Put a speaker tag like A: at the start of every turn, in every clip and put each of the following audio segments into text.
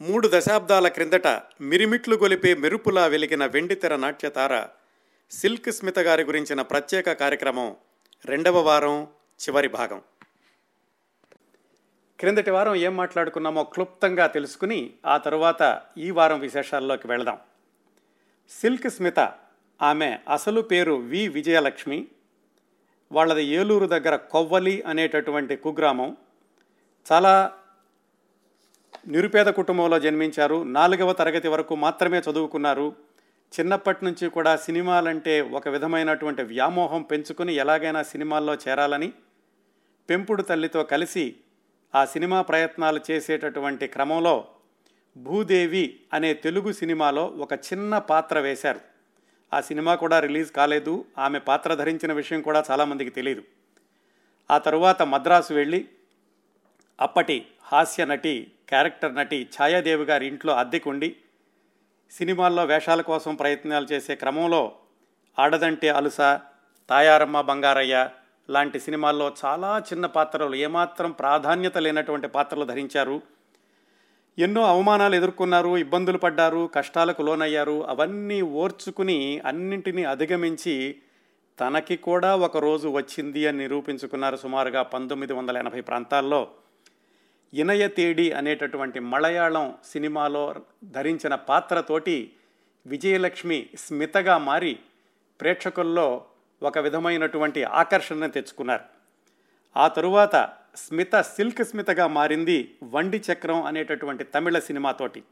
A: మూడు దశాబ్దాల క్రిందట మిరిమిట్లు గొలిపే మెరుపులా వెలిగిన వెండితెర నాట్యతార సిల్క్ స్మిత గారి గురించిన ప్రత్యేక కార్యక్రమం రెండవ వారం చివరి భాగం. క్రిందటి వారం ఏం మాట్లాడుకున్నామో క్లుప్తంగా తెలుసుకుని ఆ తరువాత ఈ వారం విశేషాల్లోకి వెళదాం. సిల్క్ స్మిత ఆమె అసలు పేరు వి విజయలక్ష్మి. వాళ్ళది ఏలూరు దగ్గర కొవ్వలి అనేటటువంటి కుగ్రామం. చాలా నిరుపేద కుటుంబంలో జన్మించారు. నాలుగవ తరగతి వరకు మాత్రమే చదువుకున్నారు. చిన్నప్పటి నుంచి కూడా సినిమాలంటే ఒక విధమైనటువంటి వ్యామోహం పెంచుకుని ఎలాగైనా సినిమాల్లో చేరాలని పెంపుడు తల్లితో కలిసి ఆ సినిమా ప్రయత్నాలు చేసేటటువంటి క్రమంలో భూదేవి అనే తెలుగు సినిమాలో ఒక చిన్న పాత్ర వేశారు. ఆ సినిమా కూడా రిలీజ్ కాలేదు. ఆమె పాత్ర ధరించిన విషయం కూడా చాలామందికి తెలియదు ఆ తరువాత మద్రాసు వెళ్ళి అప్పటి హాస్య నటి క్యారెక్టర్ నటి ఛాయాదేవి గారి ఇంట్లో అద్దెకుండి సినిమాల్లో వేషాల కోసం ప్రయత్నాలు చేసే క్రమంలో ఆడదంటే అలుస తాయారమ్మ బంగారయ్య లాంటి సినిమాల్లో చాలా చిన్న పాత్రలు ఏమాత్రం ప్రాధాన్యత లేనటువంటి పాత్రలు ధరించారు. ఎన్నో అవమానాలు ఎదుర్కొన్నారు ఇబ్బందులు పడ్డారు కష్టాలకు లోనయ్యారు. అవన్నీ ఓర్చుకుని అన్నింటినీ అధిగమించి తనకి కూడా ఒక రోజు వచ్చింది అని నిరూపించుకున్నారు సుమారుగా పంతొమ్మిది వందల ఎనభై ప్రాంతాల్లో. ఇనయ తేడి అనేటటువంటి మలయాళం సినిమాలో ధరించిన పాత్రతోటి విజయలక్ష్మి స్మితగా మారి ప్రేక్షకుల్లో ఒక విధమైనటువంటి ఆకర్షణ తెచ్చుకున్నారు. ఆ తరువాత స్మిత సిల్క్ స్మితగా మారింది వండి చక్రం అనేటటువంటి తమిళ సినిమాతోటి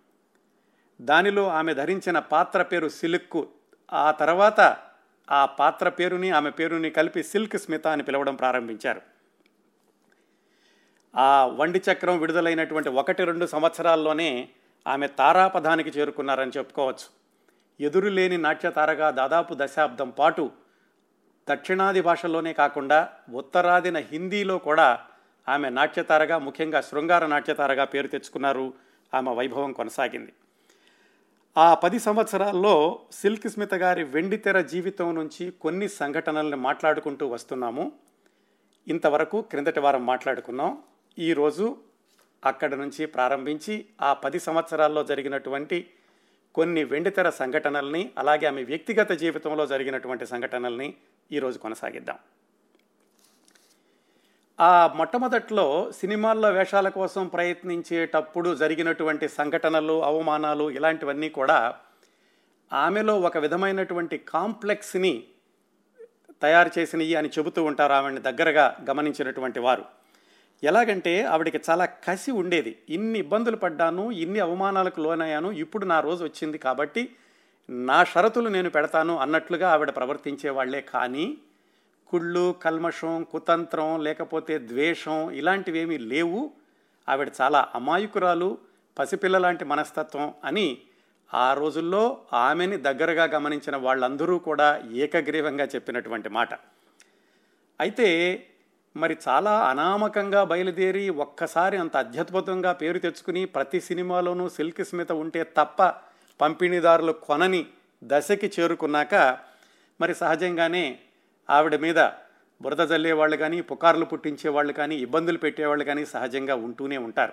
A: దానిలో ఆమె ధరించిన పాత్ర పేరు సిల్క్. ఆ తర్వాత ఆ పాత్ర పేరుని ఆమె పేరుని కలిపి సిల్క్ స్మిత అని పిలవడం ప్రారంభించారు. ఆ వండి చక్రం విడుదలైనటువంటి ఒకటి రెండు సంవత్సరాల్లోనే ఆమె తారాపథానికి చేరుకున్నారని చెప్పుకోవచ్చు. ఎదురులేని నాట్యతారగా దాదాపు దశాబ్దం పాటు దక్షిణాది భాషల్లోనే కాకుండా ఉత్తరాదిన హిందీలో కూడా ఆమె నాట్యతారగా ముఖ్యంగా శృంగార నాట్యతారగా పేరు తెచ్చుకున్నారు ఆమె వైభవం కొనసాగింది. ఆ పది సంవత్సరాల్లో సిల్క్ స్మిత గారి వెండితెర జీవితం నుంచి కొన్ని సంఘటనల్ని మాట్లాడుకుంటూ వస్తున్నాము. ఇంతవరకు క్రిందటి వారం మాట్లాడుకున్నాం. ఈరోజు అక్కడి నుంచి ప్రారంభించి ఆ పది సంవత్సరాల్లో జరిగినటువంటి కొన్ని వెండితెర సంఘటనల్ని అలాగే ఆమె వ్యక్తిగత జీవితంలో జరిగినటువంటి సంఘటనల్ని ఈరోజు కొనసాగిద్దాం. ఆ మొట్టమొదట్లో సినిమాల్లో వేషాల కోసం ప్రయత్నించేటప్పుడు జరిగినటువంటి సంఘటనలు అవమానాలు ఇలాంటివన్నీ కూడా ఆమెలో ఒక విధమైనటువంటి కాంప్లెక్స్ని తయారు చేసినవి అని చెబుతూ ఉంటారు ఆమెను దగ్గరగా గమనించినటువంటి వారు. ఎలాగంటే ఆవిడకి చాలా కసి ఉండేది. ఇన్ని ఇబ్బందులు పడ్డాను ఇన్ని అవమానాలకు లోనయ్యాను ఇప్పుడు నా రోజు వచ్చింది కాబట్టి నా షరతులు నేను పెడతాను అన్నట్లుగా ఆవిడ ప్రవర్తించే వాళ్ళే కానీ కుళ్ళు కల్మషం కుతంత్రం లేకపోతే ద్వేషం ఇలాంటివేమీ లేవు. ఆవిడ చాలా అమాయకురాలు పసిపిల్ల లాంటి మనస్తత్వం అని ఆ రోజుల్లో ఆమెని దగ్గరగా గమనించిన వాళ్ళందరూ కూడా ఏకగ్రీవంగా చెప్పినటువంటి మాట. అయితే మరి చాలా అనామకంగా బయలుదేరి ఒక్కసారి అంత అత్యద్భుతంగా పేరు తెచ్చుకుని ప్రతి సినిమాలోనూ సిల్క్ స్మిత ఉంటే తప్ప పంపిణీదారులు కొనని దశకి చేరుకున్నాక మరి సహజంగానే ఆవిడ మీద బురద జల్లేవాళ్ళు కానీ పుకార్లు పుట్టించేవాళ్ళు కానీ ఇబ్బందులు పెట్టేవాళ్ళు కానీ సహజంగా ఉంటూనే ఉంటారు.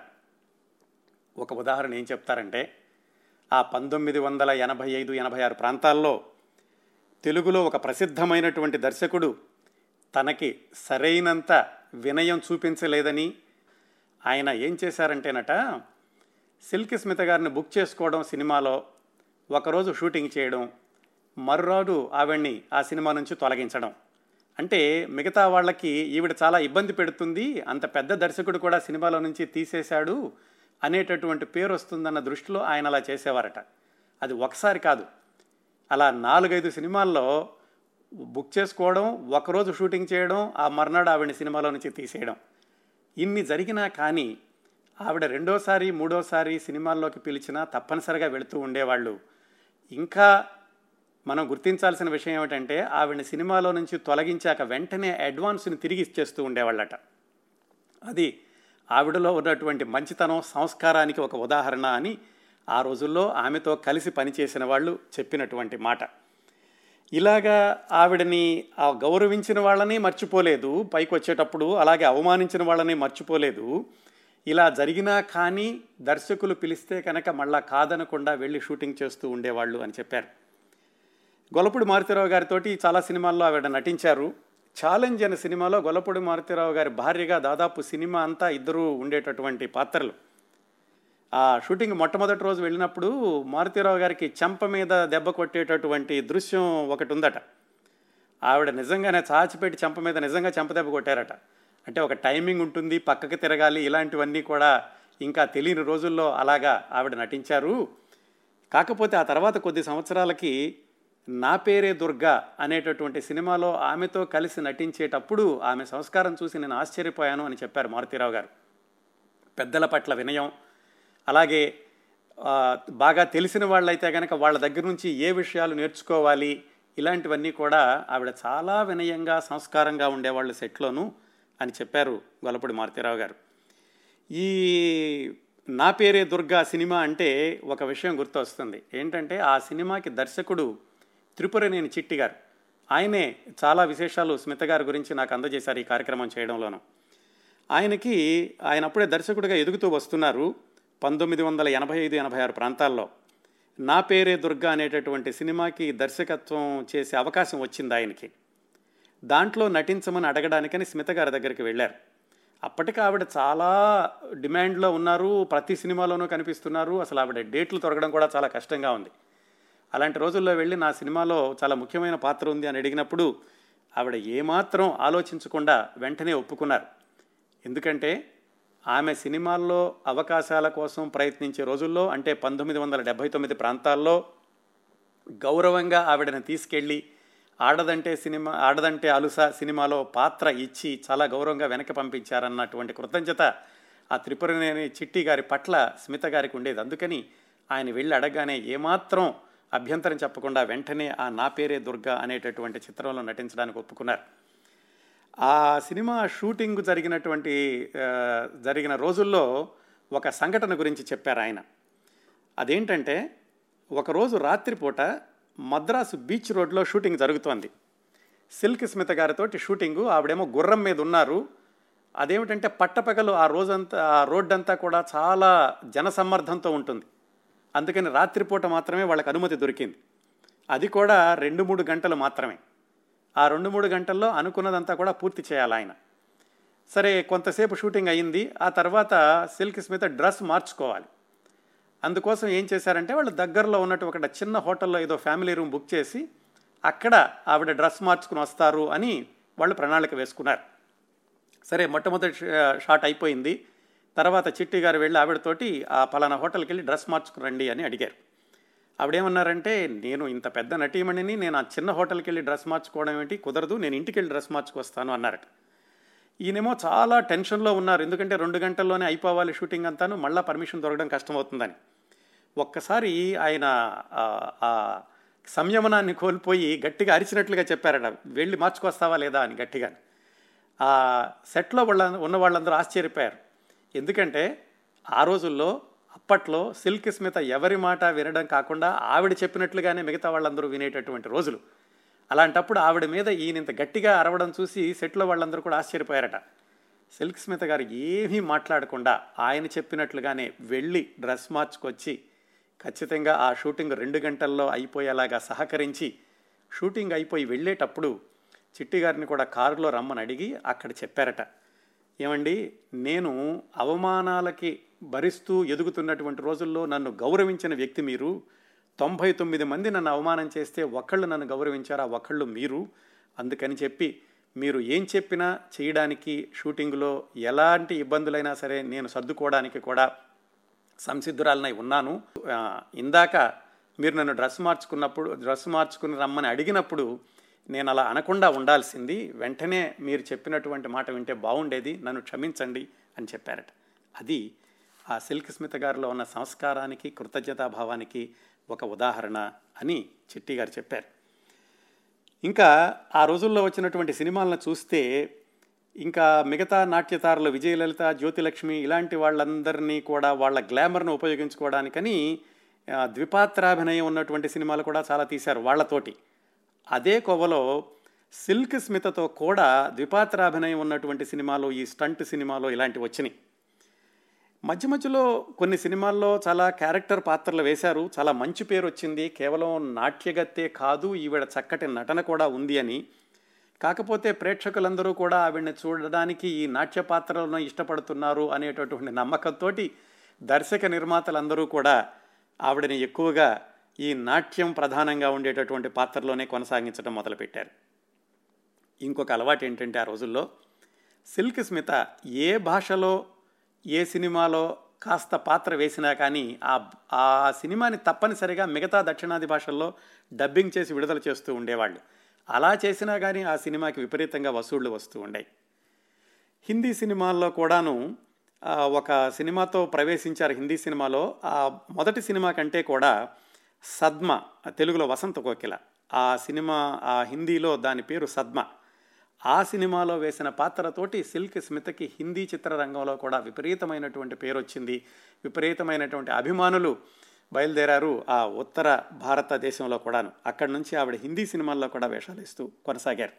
A: ఒక ఉదాహరణ ఏం చెప్తారంటే ఆ పంతొమ్మిది వందల ఎనభై ఐదు ఎనభై ఆరు ప్రాంతాల్లో తెలుగులో ఒక ప్రసిద్ధమైనటువంటి దర్శకుడు తనకి సరైనంత వినయం చూపించలేదని ఆయన ఏం చేశారంటేనట సిల్క్ స్మిత గారిని బుక్ చేసుకోవడం సినిమాలో ఒకరోజు షూటింగ్ చేయడం మరురాడు ఆవిడ్ని ఆ సినిమా నుంచి తొలగించడం. అంటే మిగతా వాళ్ళకి ఈవిడ చాలా ఇబ్బంది పెడుతుంది అంత పెద్ద దర్శకుడు కూడా సినిమాలో నుంచి తీసేశాడు అనేటటువంటి పేరు వస్తుందన్న దృష్టిలో ఆయన అలా చేసేవారట. అది ఒకసారి కాదు అలా నాలుగైదు సినిమాల్లో బుక్ చేసుకోవడం ఒకరోజు షూటింగ్ చేయడం ఆ మర్నాడు ఆవిడ సినిమాలో నుంచి తీసేయడం. ఇన్ని జరిగినా కానీ ఆవిడ రెండోసారి మూడోసారి సినిమాల్లోకి పిలిచినా తప్పనిసరిగా వెళుతూ ఉండేవాళ్ళు. ఇంకా మనం గుర్తించాల్సిన విషయం ఏమిటంటే ఆవిడ సినిమాలో నుంచి తొలగించాక వెంటనే అడ్వాన్స్ని తిరిగి ఇచ్చేస్తూ ఉండేవాళ్ళట. అది ఆవిడలో ఉన్నటువంటి మంచితనం సంస్కారానికి ఒక ఉదాహరణ అని ఆ రోజుల్లో ఆమెతో కలిసి పనిచేసిన వాళ్ళు చెప్పినటువంటి మాట. ఇలాగా ఆవిడని ఆ గౌరవించిన వాళ్ళని మర్చిపోలేదు. పైకి వచ్చేటప్పుడు అలాగే అవమానించిన వాళ్ళని మర్చిపోలేదు. ఇలా జరిగినా కానీ దర్శకులు పిలిస్తే కనుక మళ్ళా కాదనకుండా వెళ్ళి షూటింగ్ చేస్తూ ఉండేవాళ్ళు అని చెప్పారు. గొలపుడు మారుతిరావు గారితో చాలా సినిమాల్లో ఆవిడ నటించారు. ఛాలెంజ్ అనే సినిమాలో గొలపూడి మారుతిరావు గారి భార్యగా దాదాపు సినిమా అంతా ఇద్దరూ ఉండేటటువంటి పాత్రలు. ఆ షూటింగ్ మొట్టమొదటి రోజు వెళ్ళినప్పుడు మారుతిరావు గారికి చెంప మీద దెబ్బ కొట్టేటటువంటి దృశ్యం ఒకటి ఉందట. ఆవిడ నిజంగానే చాచిపెట్టి చెంప మీద నిజంగా చెంప దెబ్బ కొట్టారట. అంటే ఒక టైమింగ్ ఉంటుంది పక్కకి తిరగాలి ఇలాంటివన్నీ కూడా ఇంకా తెలియని రోజుల్లో అలాగా ఆవిడ నటించారు. కాకపోతే ఆ తర్వాత కొద్ది సంవత్సరాలకి నా పేరే దుర్గా అనేటటువంటి సినిమాలో ఆమెతో కలిసి నటించేటప్పుడు ఆమె సంస్కారం చూసి నేను ఆశ్చర్యపోయాను అని చెప్పారు మారుతీరావు గారు. పెద్దల పట్ల వినయం అలాగే బాగా తెలిసిన వాళ్ళైతే కనుక వాళ్ళ దగ్గర నుంచి ఏ విషయాలు నేర్చుకోవాలి ఇలాంటివన్నీ కూడా ఆవిడ చాలా వినయంగా సంస్కారంగా ఉండేవాళ్ళు సెట్లోను అని చెప్పారు గొల్లపూడి మారుతీరావు గారు. ఈ నా పేరే దుర్గా సినిమా అంటే ఒక విషయం గుర్తొస్తుంది. ఏంటంటే ఆ సినిమాకి దర్శకుడు త్రిపురనేని చిట్టి గారు. ఆయనే చాలా విశేషాలు స్మిత గారి గురించి నాకు అందజేశారు ఈ కార్యక్రమం చేయడంలోనూ. ఆయనకి ఆయన అప్పుడే దర్శకుడిగా ఎదుగుతూ వస్తున్నారు. పంతొమ్మిది వందల ఎనభై ఐదు ఎనభై ఆరు ప్రాంతాల్లో నా పేరే దుర్గా అనేటటువంటి సినిమాకి దర్శకత్వం చేసే అవకాశం వచ్చింది ఆయనకి. దాంట్లో నటించమని అడగడానికని స్మిత గారి దగ్గరికి వెళ్ళారు. అప్పటికి ఆవిడ చాలా డిమాండ్లో ఉన్నారు ప్రతి సినిమాలోనూ కనిపిస్తున్నారు అసలు ఆవిడ డేట్లు తొరగడం కూడా చాలా కష్టంగా ఉంది. అలాంటి రోజుల్లో వెళ్ళి నా సినిమాలో చాలా ముఖ్యమైన పాత్ర ఉంది అని అడిగినప్పుడు ఆవిడ ఏమాత్రం ఆలోచించకుండా వెంటనే ఒప్పుకున్నారు. ఎందుకంటే ఆమె సినిమాల్లో అవకాశాల కోసం ప్రయత్నించే రోజుల్లో అంటే పంతొమ్మిది వందల డెబ్భై తొమ్మిది ప్రాంతాల్లో గౌరవంగా ఆవిడని తీసుకెళ్ళి ఆడదంటే సినిమా ఆడదంటే అలుస సినిమాలో పాత్ర ఇచ్చి చాలా గౌరవంగా వెనక్కి పంపించారన్నటువంటి కృతజ్ఞత ఆ త్రిపురనేని చిట్టి గారి పట్ల స్మిత గారికి ఉండేది. అందుకని ఆయన వెళ్ళి అడగగానే ఏమాత్రం అభ్యంతరం చెప్పకుండా వెంటనే ఆ నా పేరే దుర్గా అనేటటువంటి చిత్రంలో నటించడానికి ఒప్పుకున్నారు. ఆ సినిమా షూటింగ్ జరిగినటువంటి జరిగిన రోజుల్లో ఒక సంఘటన గురించి చెప్పారు ఆయన. అదేంటంటే ఒకరోజు రాత్రిపూట మద్రాసు బీచ్ రోడ్లో షూటింగ్ జరుగుతోంది. సిల్క్ స్మిత గారితో షూటింగు ఆవిడేమో గుర్రం మీద ఉన్నారు. అదేమిటంటే పట్టపగలు ఆ రోజంతా ఆ రోడ్డంతా కూడా చాలా జనసమ్మర్ధంతో ఉంటుంది. అందుకని రాత్రిపూట మాత్రమే వాళ్ళకి అనుమతి దొరికింది. అది కూడా రెండు మూడు గంటలు మాత్రమే. ఆ రెండు మూడు గంటల్లో అనుకున్నదంతా కూడా పూర్తి చేయాలి ఆయన. సరే కొంతసేపు షూటింగ్ అయ్యింది ఆ తర్వాత సిల్క్ స్మిత డ్రెస్ మార్చుకోవాలి. అందుకోసం ఏం చేశారంటే వాళ్ళు దగ్గరలో ఉన్నట్టు ఒక చిన్న హోటల్లో ఏదో ఫ్యామిలీ రూమ్ బుక్ చేసి అక్కడ ఆవిడ డ్రెస్ మార్చుకుని వస్తారు అని వాళ్ళు ప్రణాళిక వేసుకున్నారు. సరే మొట్టమొదటి షాట్ అయిపోయింది. తర్వాత చిట్టి గారు వెళ్ళి ఆవిడతోటి ఆ పలానా హోటల్కి వెళ్ళి డ్రెస్ మార్చుకురండి అని అడిగారు. ఆవిడేమన్నారంటే నేను ఇంత పెద్ద నటీమణిని నేను ఆ చిన్న హోటల్కి వెళ్ళి డ్రెస్ మార్చుకోవడం ఏంటి? కుదరదు నేను ఇంటికి వెళ్ళి డ్రెస్ మార్చుకొస్తాను అన్నారట. ఈయనేమో చాలా టెన్షన్లో ఉన్నారు. ఎందుకంటే రెండు గంటల్లోనే అయిపోవాలి షూటింగ్ అంతాను మళ్ళీ పర్మిషన్ దొరకడం కష్టమవుతుందని. ఒక్కసారి ఆయన ఆ, ఆ సంయమనాన్ని కోల్పోయి గట్టిగా అరిచినట్లుగా చెప్పారట. వెళ్ళి మార్చుకొస్తావా లేదా? అని గట్టిగా. ఆ సెట్లో వాళ్ళ ఉన్న వాళ్ళందరూ ఆశ్చర్యపోయారు. ఎందుకంటే ఆ రోజుల్లో అప్పట్లో సిల్క్ స్మిత ఎవరి మాట వినడం కాకుండా ఆవిడ చెప్పినట్లుగానే మిగతా వాళ్ళందరూ వినేటటువంటి రోజులు. అలాంటప్పుడు ఆవిడ మీద ఈయన ఇంత గట్టిగా అరవడం చూసి సెట్లో వాళ్ళందరూ కూడా ఆశ్చర్యపోయారట. సిల్క్ స్మిత గారు ఏమీ మాట్లాడకుండా ఆయన చెప్పినట్లుగానే వెళ్ళి డ్రెస్ మార్చుకొచ్చి ఖచ్చితంగా ఆ షూటింగ్ రెండు గంటల్లో అయిపోయేలాగా సహకరించి షూటింగ్ అయిపోయి వెళ్ళేటప్పుడు చిట్టి గారిని కూడా కారులో రమ్మని అడిగి అక్కడ చెప్పారట. ఏమండి నేను అవమానాలకి భరిస్తూ ఎదుగుతున్నటువంటి రోజుల్లో నన్ను గౌరవించిన వ్యక్తి మీరు. తొంభై తొమ్మిది మంది నన్ను అవమానం చేస్తే ఒకళ్ళు నన్ను గౌరవించారు ఆ ఒకళ్ళు మీరు. అందుకని చెప్పి మీరు ఏం చెప్పినా చేయడానికి షూటింగ్లో ఎలాంటి ఇబ్బందులైనా సరే నేను సర్దుకోవడానికి కూడా సంసిద్ధురాలనై ఉన్నాను. ఇందాక మీరు నన్ను డ్రెస్ మార్చుకున్నప్పుడు డ్రెస్ మార్చుకుని రమ్మని అడిగినప్పుడు నేను అలా అనకుండా ఉండాల్సింది. వెంటనే మీరు చెప్పినటువంటి మాట వింటే బాగుండేది నన్ను క్షమించండి అని చెప్పారట. అది ఆ సిల్క్ స్మిత గారిలో ఉన్న సంస్కారానికి కృతజ్ఞతాభావానికి ఒక ఉదాహరణ అని చిట్టి గారు చెప్పారు. ఇంకా ఆ రోజుల్లో వచ్చినటువంటి సినిమాలను చూస్తే ఇంకా మిగతా నాట్యతారులు విజయలలిత జ్యోతిలక్ష్మి ఇలాంటి వాళ్ళందరినీ కూడా వాళ్ళ గ్లామర్ను ఉపయోగించుకోవడానికని ద్విపాత్రాభినయం ఉన్నటువంటి సినిమాలు కూడా చాలా తీశారు వాళ్ళతోటి. అదే కోవలో సిల్క్ స్మితతో కూడా ద్విపాత్రాభినయం ఉన్నటువంటి సినిమాలు ఈ స్టంట్ సినిమాలు ఇలాంటివి వచ్చినాయి. మధ్య మధ్యలో కొన్ని సినిమాల్లో చాలా క్యారెక్టర్ పాత్రలు వేశారు. చాలా మంచి పేరు వచ్చింది. కేవలం నాట్యగత్తే కాదు ఈవిడ చక్కటి నటన కూడా ఉంది అని. కాకపోతే ప్రేక్షకులందరూ కూడా ఆవిడని చూడడానికి ఈ నాట్య పాత్రలను ఇష్టపడుతున్నారు అనేటటువంటి నమ్మకంతో దర్శక నిర్మాతలందరూ కూడా ఆవిడని ఎక్కువగా ఈ నాట్యం ప్రధానంగా ఉండేటటువంటి పాత్రలోనే కొనసాగించడం మొదలుపెట్టారు. ఇంకొక అలవాటు ఏంటంటే ఆ రోజుల్లో సిల్క్ స్మిత ఏ భాషలో ఏ సినిమాలో కాస్త పాత్ర వేసినా కానీ ఆ ఆ సినిమాని తప్పనిసరిగా మిగతా దక్షిణాది భాషల్లో డబ్బింగ్ చేసి విడుదల చేస్తూ ఉండేవాళ్ళు. అలా చేసినా కానీ ఆ సినిమాకి విపరీతంగా వసూళ్ళు వస్తూ ఉండేవి హిందీ సినిమాల్లో కూడాను ఒక సినిమాతో ప్రవేశించారు హిందీ సినిమాలో ఆ మొదటి సినిమా కంటే కూడా సద్మ తెలుగులో వసంత కోకిల. ఆ సినిమా ఆ హిందీలో దాని పేరు సద్మ. ఆ సినిమాలో వేసిన పాత్రతోటి సిల్క్ స్మితకి హిందీ చిత్రరంగంలో కూడా విపరీతమైనటువంటి పేరు వచ్చింది విపరీతమైనటువంటి అభిమానులు బయలుదేరారు ఆ ఉత్తర భారతదేశంలో కూడాను. అక్కడి నుంచి ఆవిడ హిందీ సినిమాల్లో కూడా వేషాలు ఇస్తూ కొనసాగారు.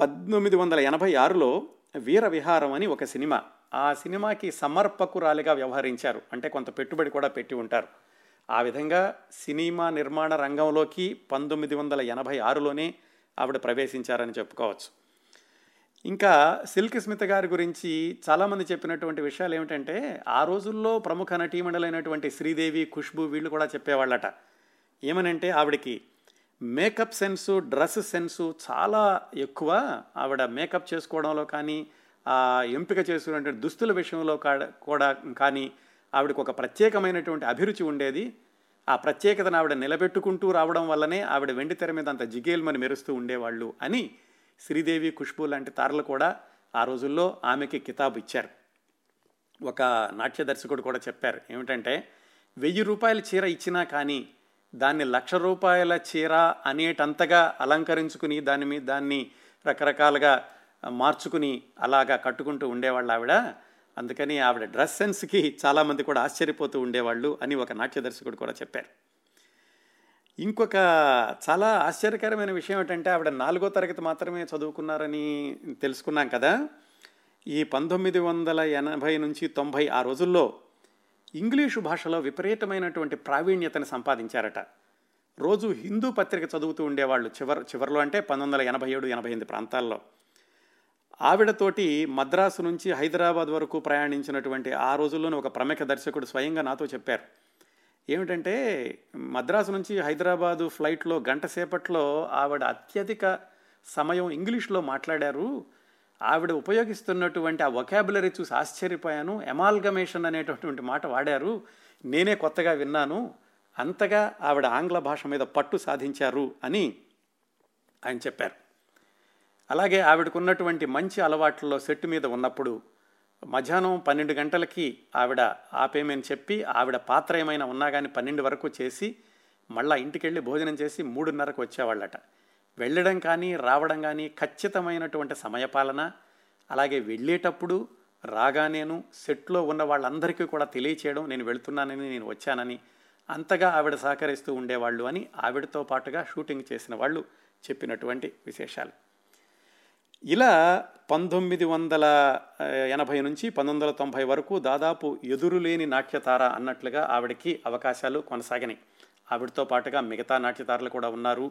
A: పద్దెనిమిది వందల ఎనభై ఆరులో వీర విహారం అని ఒక సినిమా. ఆ సినిమాకి సమర్పకురాలిగా వ్యవహరించారు. అంటే కొంత పెట్టుబడి కూడా పెట్టి ఉంటారు. ఆ విధంగా సినిమా నిర్మాణ రంగంలోకి పంతొమ్మిది వందల ఎనభై ఆరులోనే ఆవిడ ప్రవేశించారని చెప్పుకోవచ్చు. ఇంకా సిల్క్ స్మిత్ గారి గురించి చాలామంది చెప్పినటువంటి విషయాలు ఏమిటంటే ఆ రోజుల్లో ప్రముఖ నటీమణులైనటువంటి శ్రీదేవి ఖుష్బు వీళ్ళు కూడా చెప్పేవాళ్ళట. ఏమనంటే ఆవిడకి మేకప్ సెన్సు డ్రెస్ సెన్సు చాలా ఎక్కువ. ఆవిడ మేకప్ చేసుకోవడంలో కానీ ఆ ఎంపిక చేసుకున్నటువంటి దుస్తుల విషయంలో కూడా కానీ ఆవిడకు ఒక ప్రత్యేకమైనటువంటి అభిరుచి ఉండేది. ఆ ప్రత్యేకతను ఆవిడ నిలబెట్టుకుంటూ రావడం వల్లనే ఆవిడ వెండి తెర మీద అంత జిగేల్మని మెరుస్తూ ఉండేవాళ్ళు అని శ్రీదేవి ఖుష్బు లాంటి తారలు కూడా ఆ రోజుల్లో ఆమెకి కితాబు ఇచ్చారు. ఒక నాట్య దర్శకుడు కూడా చెప్పారు ఏమిటంటే వెయ్యి రూపాయల చీర ఇచ్చినా కానీ దాన్ని లక్ష రూపాయల చీర అనేటంతగా అలంకరించుకుని దాని మీద దాన్ని రకరకాలుగా మార్చుకుని అలాగా కట్టుకుంటూ ఉండేవాళ్ళు ఆవిడ. అందుకని ఆవిడ డ్రెస్ సెన్స్కి చాలామంది కూడా ఆశ్చర్యపోతూ ఉండేవాళ్ళు అని ఒక నాట్య దర్శకుడు కూడా చెప్పారు. ఇంకొక చాలా ఆశ్చర్యకరమైన విషయం ఏంటంటే ఆవిడ నాలుగో తరగతి మాత్రమే చదువుకున్నారని తెలుసుకున్నాం కదా. ఈ పంతొమ్మిది వందల ఎనభై నుంచి తొంభై ఆ రోజుల్లో ఇంగ్లీషు భాషలో విపరీతమైనటువంటి ప్రావీణ్యతను సంపాదించారట. రోజు హిందూ పత్రిక చదువుతూ ఉండేవాళ్ళు చివరి చివరిలో అంటే పంతొమ్మిది వందల ఎనభై ఏడు ఎనభై ఎనిమిది ప్రాంతాల్లో. ఆవిడతోటి మద్రాసు నుంచి హైదరాబాద్ వరకు ప్రయాణించినటువంటి ఆ రోజుల్లోనే ఒక ప్రముఖ దర్శకుడు స్వయంగా నాతో చెప్పారు. ఏమిటంటే మద్రాసు నుంచి హైదరాబాదు ఫ్లైట్లో గంట సేపట్లో ఆవిడ అత్యధిక సమయం ఇంగ్లీష్లో మాట్లాడారు. ఆవిడ ఉపయోగిస్తున్నటువంటి ఆ వొకాబులరీ చూసి ఆశ్చర్యపోయాను. ఎమాల్గమేషన్ అనేటటువంటి మాట వాడారు. నేనే కొత్తగా విన్నాను. అంతగా ఆవిడ ఆంగ్ల భాష మీద పట్టు సాధించారు అని ఆయన చెప్పారు. అలాగే ఆవిడకున్నటువంటి మంచి అలవాట్లలో సెట్ మీద ఉన్నప్పుడు మధ్యాహ్నం పన్నెండు గంటలకి ఆవిడ ఆపేమని చెప్పి ఆవిడ పాత్ర ఏమైనా ఉన్నా కానీ పన్నెండు వరకు చేసి మళ్ళా ఇంటికి వెళ్ళి భోజనం చేసి మూడున్నరకు వచ్చేవాళ్ళట. వెళ్ళడం కానీ రావడం కానీ ఖచ్చితమైనటువంటి సమయపాలన అలాగే వెళ్ళేటప్పుడు రాగానేను సెట్లో ఉన్న వాళ్ళందరికీ కూడా తెలియచేయడం నేను వెళ్తున్నానని నేను వచ్చానని అంతగా ఆవిడ సహకరిస్తూ ఉండేవాళ్ళు అని ఆవిడతో పాటుగా షూటింగ్ చేసిన వాళ్ళు చెప్పినటువంటి విశేషాలు. ఇలా పంతొమ్మిది వందల ఎనభై నుంచి పంతొమ్మిది వందల తొంభై వరకు దాదాపు ఎదురులేని నాట్యతార అన్నట్లుగా ఆవిడకి అవకాశాలు కొనసాగినాయి. ఆవిడతో పాటుగా మిగతా నాట్యతారలు కూడా ఉన్నారు.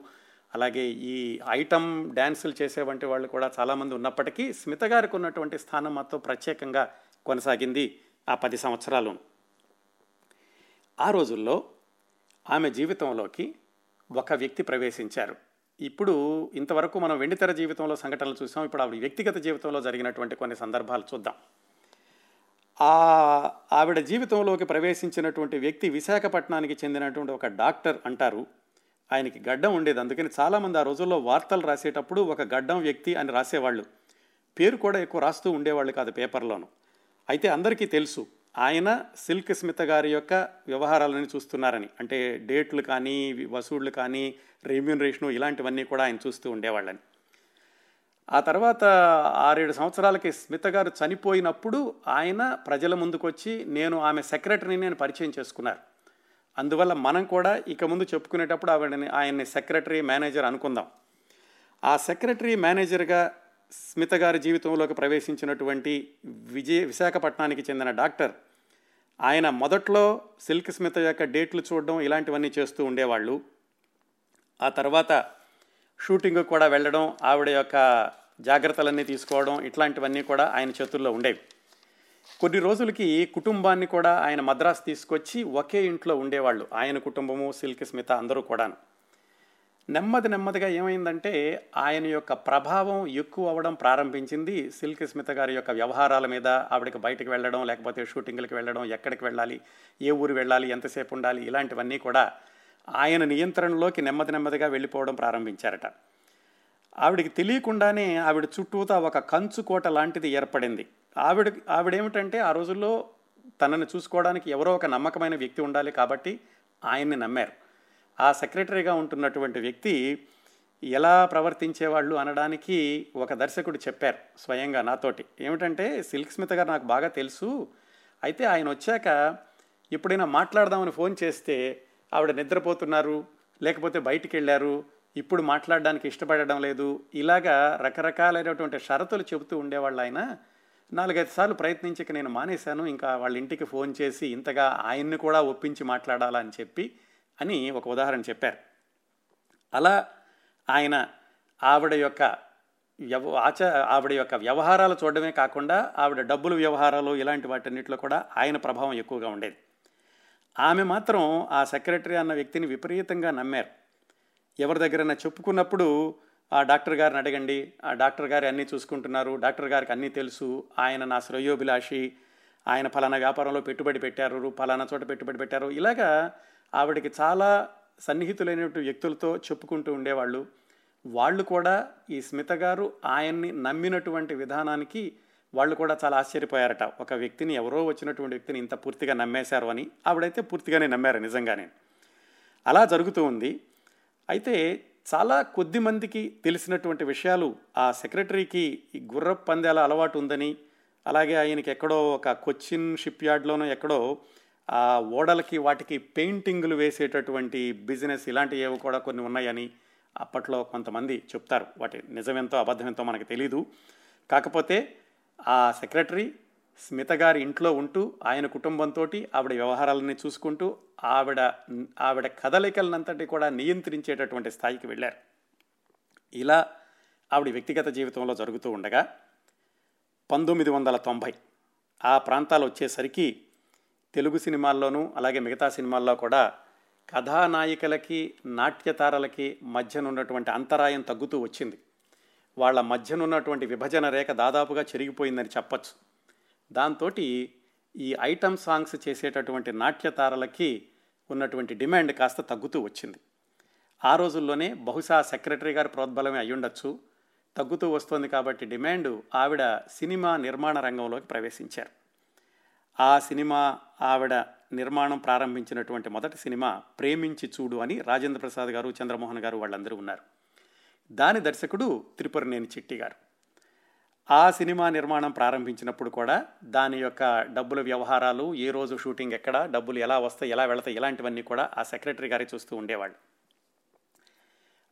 A: అలాగే ఈ ఐటమ్ డ్యాన్సులు చేసేవంటి వాళ్ళు కూడా చాలామంది ఉన్నప్పటికీ స్మిత గారికి ఉన్నటువంటి స్థానం మాత్రం ప్రత్యేకంగా కొనసాగింది ఆ పది సంవత్సరాలు ఆ రోజుల్లో ఆమె జీవితంలోకి ఒక వ్యక్తి ప్రవేశించారు. ఇప్పుడు ఇంతవరకు మనం వెండితెర జీవితంలో సంఘటనలు చూసాం. ఇప్పుడు ఆవిడ వ్యక్తిగత జీవితంలో జరిగినటువంటి కొన్ని సందర్భాలు చూద్దాం. ఆ ఆవిడ జీవితంలోకి ప్రవేశించినటువంటి వ్యక్తి విశాఖపట్నానికి చెందినటువంటి ఒక డాక్టర్ అంటారు. ఆయనకి గడ్డం ఉండేది. అందుకని చాలామంది ఆ రోజుల్లో వార్తలు రాసేటప్పుడు ఒక గడ్డం వ్యక్తి అని రాసేవాళ్ళు. పేరు కూడా ఎక్కువ రాస్తూ ఉండేవాళ్ళు కాదు పేపర్లోను. అయితే అందరికీ తెలుసు ఆయన సిల్క్ స్మిత గారి యొక్క వ్యవహారాలని చూస్తున్నారని. అంటే డేట్లు కానీ వసూళ్ళు కానీ రెమ్యూనరేషను ఇలాంటివన్నీ కూడా ఆయన చూస్తూ ఉండేవాళ్ళని. ఆ తర్వాత ఆరేడు సంవత్సరాలకి స్మిత గారు చనిపోయినప్పుడు ఆయన ప్రజల ముందుకొచ్చి నేను ఆమె సెక్రటరీని నేను పరిచయం చేసుకున్నారు. అందువల్ల మనం కూడా ఇక ముందు చెప్పుకునేటప్పుడు ఆవిడని ఆయన్ని సెక్రటరీ మేనేజర్ అనుకుందాం. ఆ సెక్రటరీ మేనేజర్గా స్మిత గారి జీవితంలోకి ప్రవేశించినటువంటి విజయ విశాఖపట్నానికి చెందిన డాక్టర్ ఆయన మొదట్లో సిల్క్ స్మిత యొక్క డేట్లు చూడడం ఇలాంటివన్నీ చేస్తూ ఉండేవాళ్ళు. ఆ తర్వాత షూటింగ్ కూడా వెళ్ళడం ఆవిడ యొక్క జాగ్రత్తలన్నీ తీసుకోవడం ఇట్లాంటివన్నీ కూడా ఆయన చేతుల్లో ఉండేవి. కొన్ని రోజులకి కుటుంబాన్ని కూడా ఆయన మద్రాసు తీసుకొచ్చి ఒకే ఇంట్లో ఉండేవాళ్ళు. ఆయన కుటుంబము సిల్క్ స్మిత అందరూ కూడాను. నెమ్మది నెమ్మదిగా ఏమైందంటే ఆయన యొక్క ప్రభావం ఎక్కువ అవ్వడం ప్రారంభించింది. సిల్క్ స్మిత గారి యొక్క వ్యవహారాల మీద ఆవిడకి బయటకు వెళ్ళడం లేకపోతే షూటింగ్లకు వెళ్ళడం ఎక్కడికి వెళ్ళాలి ఏ ఊరు వెళ్ళాలి ఎంతసేపు ఉండాలి ఇలాంటివన్నీ కూడా ఆయన నియంత్రణలోకి నెమ్మది నెమ్మదిగా వెళ్ళిపోవడం ప్రారంభించారట. ఆవిడకి తెలియకుండానే ఆవిడ చుట్టూతా ఒక కంచుకోట లాంటిది ఏర్పడింది. ఆవిడ ఆవిడేమిటంటే ఆ రోజుల్లో తనని చూసుకోవడానికి ఎవరో ఒక నమ్మకమైన వ్యక్తి ఉండాలి కాబట్టి ఆయన్ని నమ్మారు. ఆ సెక్రటరీగా ఉంటున్నటువంటి వ్యక్తి ఎలా ప్రవర్తించేవాళ్ళు అనడానికి ఒక దర్శకుడు చెప్పారు స్వయంగా నాతోటి. ఏమిటంటే సిల్క్ స్మిత గారు నాకు బాగా తెలుసు. అయితే ఆయన వచ్చాక ఎప్పుడైనా మాట్లాడదామని ఫోన్ చేస్తే ఆవిడ నిద్రపోతున్నారు లేకపోతే బయటికి వెళ్ళారు ఇప్పుడు మాట్లాడడానికి ఇష్టపడడం లేదు ఇలాగా రకరకాలైనటువంటి షరతులు చెబుతూ ఉండేవాళ్ళు ఆయన. నాలుగైదు సార్లు ప్రయత్నించక నేను మానేశాను ఇంకా వాళ్ళ ఇంటికి ఫోన్ చేసి ఇంతగా ఆయన్ని కూడా ఒప్పించి మాట్లాడాలని చెప్పి అని ఒక ఉదాహరణ చెప్పారు. అలా ఆయన ఆవిడ యొక్క వ్యవ ఆచ ఆవిడ యొక్క వ్యవహారాలు చూడడమే కాకుండా ఆవిడ డబ్బుల వ్యవహారాలు ఇలాంటి వాటన్నిటిలో కూడా ఆయన ప్రభావం ఎక్కువగా ఉండేది. ఆమె మాత్రం ఆ సెక్రటరీ అన్న వ్యక్తిని విపరీతంగా నమ్మారు. ఎవరి దగ్గరైనా చెప్పుకున్నప్పుడు ఆ డాక్టర్ గారిని అడగండి ఆ డాక్టర్ గారు అన్నీ చూసుకుంటున్నారు డాక్టర్ గారికి అన్నీ తెలుసు ఆయన నా శ్రేయోభిలాషి ఆయన ఫలానా వ్యాపారంలో పెట్టుబడి పెట్టారు ఫలానా చోట పెట్టుబడి పెట్టారు ఇలాగా ఆవిడకి చాలా సన్నిహితులైనటువంటి వ్యక్తులతో చెప్పుకుంటూ ఉండేవాళ్ళు. వాళ్ళు కూడా ఈ స్మిత గారు ఆయన్ని నమ్మినటువంటి విధానానికి వాళ్ళు కూడా చాలా ఆశ్చర్యపోయారట. ఒక వ్యక్తిని ఎవరో వచ్చినటువంటి వ్యక్తిని ఇంత పూర్తిగా నమ్మేశారు అని ఆవిడైతే పూర్తిగానే నమ్మారు నిజంగానే. అలా జరుగుతూ ఉంది. అయితే చాలా కొద్ది మందికి తెలిసినటువంటి విషయాలు ఆ సెక్రటరీకి ఈ గుర్ర పందాల అలవాటు ఉందని అలాగే ఆయనకి ఎక్కడో ఒక కొచ్చిన్ షిప్ యార్డ్లోనో ఎక్కడో ఆ ఓడలకి వాటికి పెయింటింగ్లు వేసేటటువంటి బిజినెస్ ఇలాంటివి ఏవో కూడా కొన్ని ఉన్నాయని అప్పట్లో కొంతమంది చెప్తారు. వాటి నిజమెంతో అబద్ధమెంతో మనకు తెలీదు. కాకపోతే ఆ సెక్రటరీ స్మిత గారి ఇంట్లో ఉంటూ ఆయన కుటుంబంతో ఆవిడ వ్యవహారాలని చూసుకుంటూ ఆవిడ ఆవిడ కదలికలనంతటి కూడా నియంత్రించేటటువంటి స్థాయికి వెళ్ళారు. ఇలా ఆవిడ వ్యక్తిగత జీవితంలో జరుగుతూ ఉండగా పంతొమ్మిది వందల తొంభై ఆ ప్రాంతాలు వచ్చేసరికి తెలుగు సినిమాల్లోనూ అలాగే మిగతా సినిమాల్లో కూడా కథానాయికలకి నాట్యతారలకి మధ్యనున్నటువంటి అంతరాయం తగ్గుతూ వచ్చింది. వాళ్ళ మధ్యనున్నటువంటి విభజన రేఖ దాదాపుగా చెరిగిపోయిందని చెప్పచ్చు. దాంతో ఈ ఐటమ్ సాంగ్స్ చేసేటటువంటి నాట్యతారలకి ఉన్నటువంటి డిమాండ్ కాస్త తగ్గుతూ వచ్చింది. ఆ రోజుల్లోనే బహుశా సెక్రటరీ గారి ప్రోద్బలమే అయ్యుండొచ్చు. తగ్గుతూ వస్తోంది కాబట్టి డిమాండ్ ఆవిడ సినిమా నిర్మాణ రంగంలోకి ప్రవేశించారు. ఆ సినిమా ఆవిడ నిర్మాణం ప్రారంభించినటువంటి మొదటి సినిమా ప్రేమించి చూడు అని రాజేంద్ర ప్రసాద్ గారు చంద్రమోహన్ గారు వాళ్ళందరూ ఉన్నారు. దాని దర్శకుడు త్రిపురనేని చిట్టి గారు. ఆ సినిమా నిర్మాణం ప్రారంభించినప్పుడు కూడా దాని యొక్క డబ్బుల వ్యవహారాలు ఏ రోజు షూటింగ్ ఎక్కడ డబ్బులు ఎలా వస్తాయి ఎలా వెళతాయి ఇలాంటివన్నీ కూడా ఆ సెక్రటరీ గారే చూస్తూ ఉండేవాళ్ళు.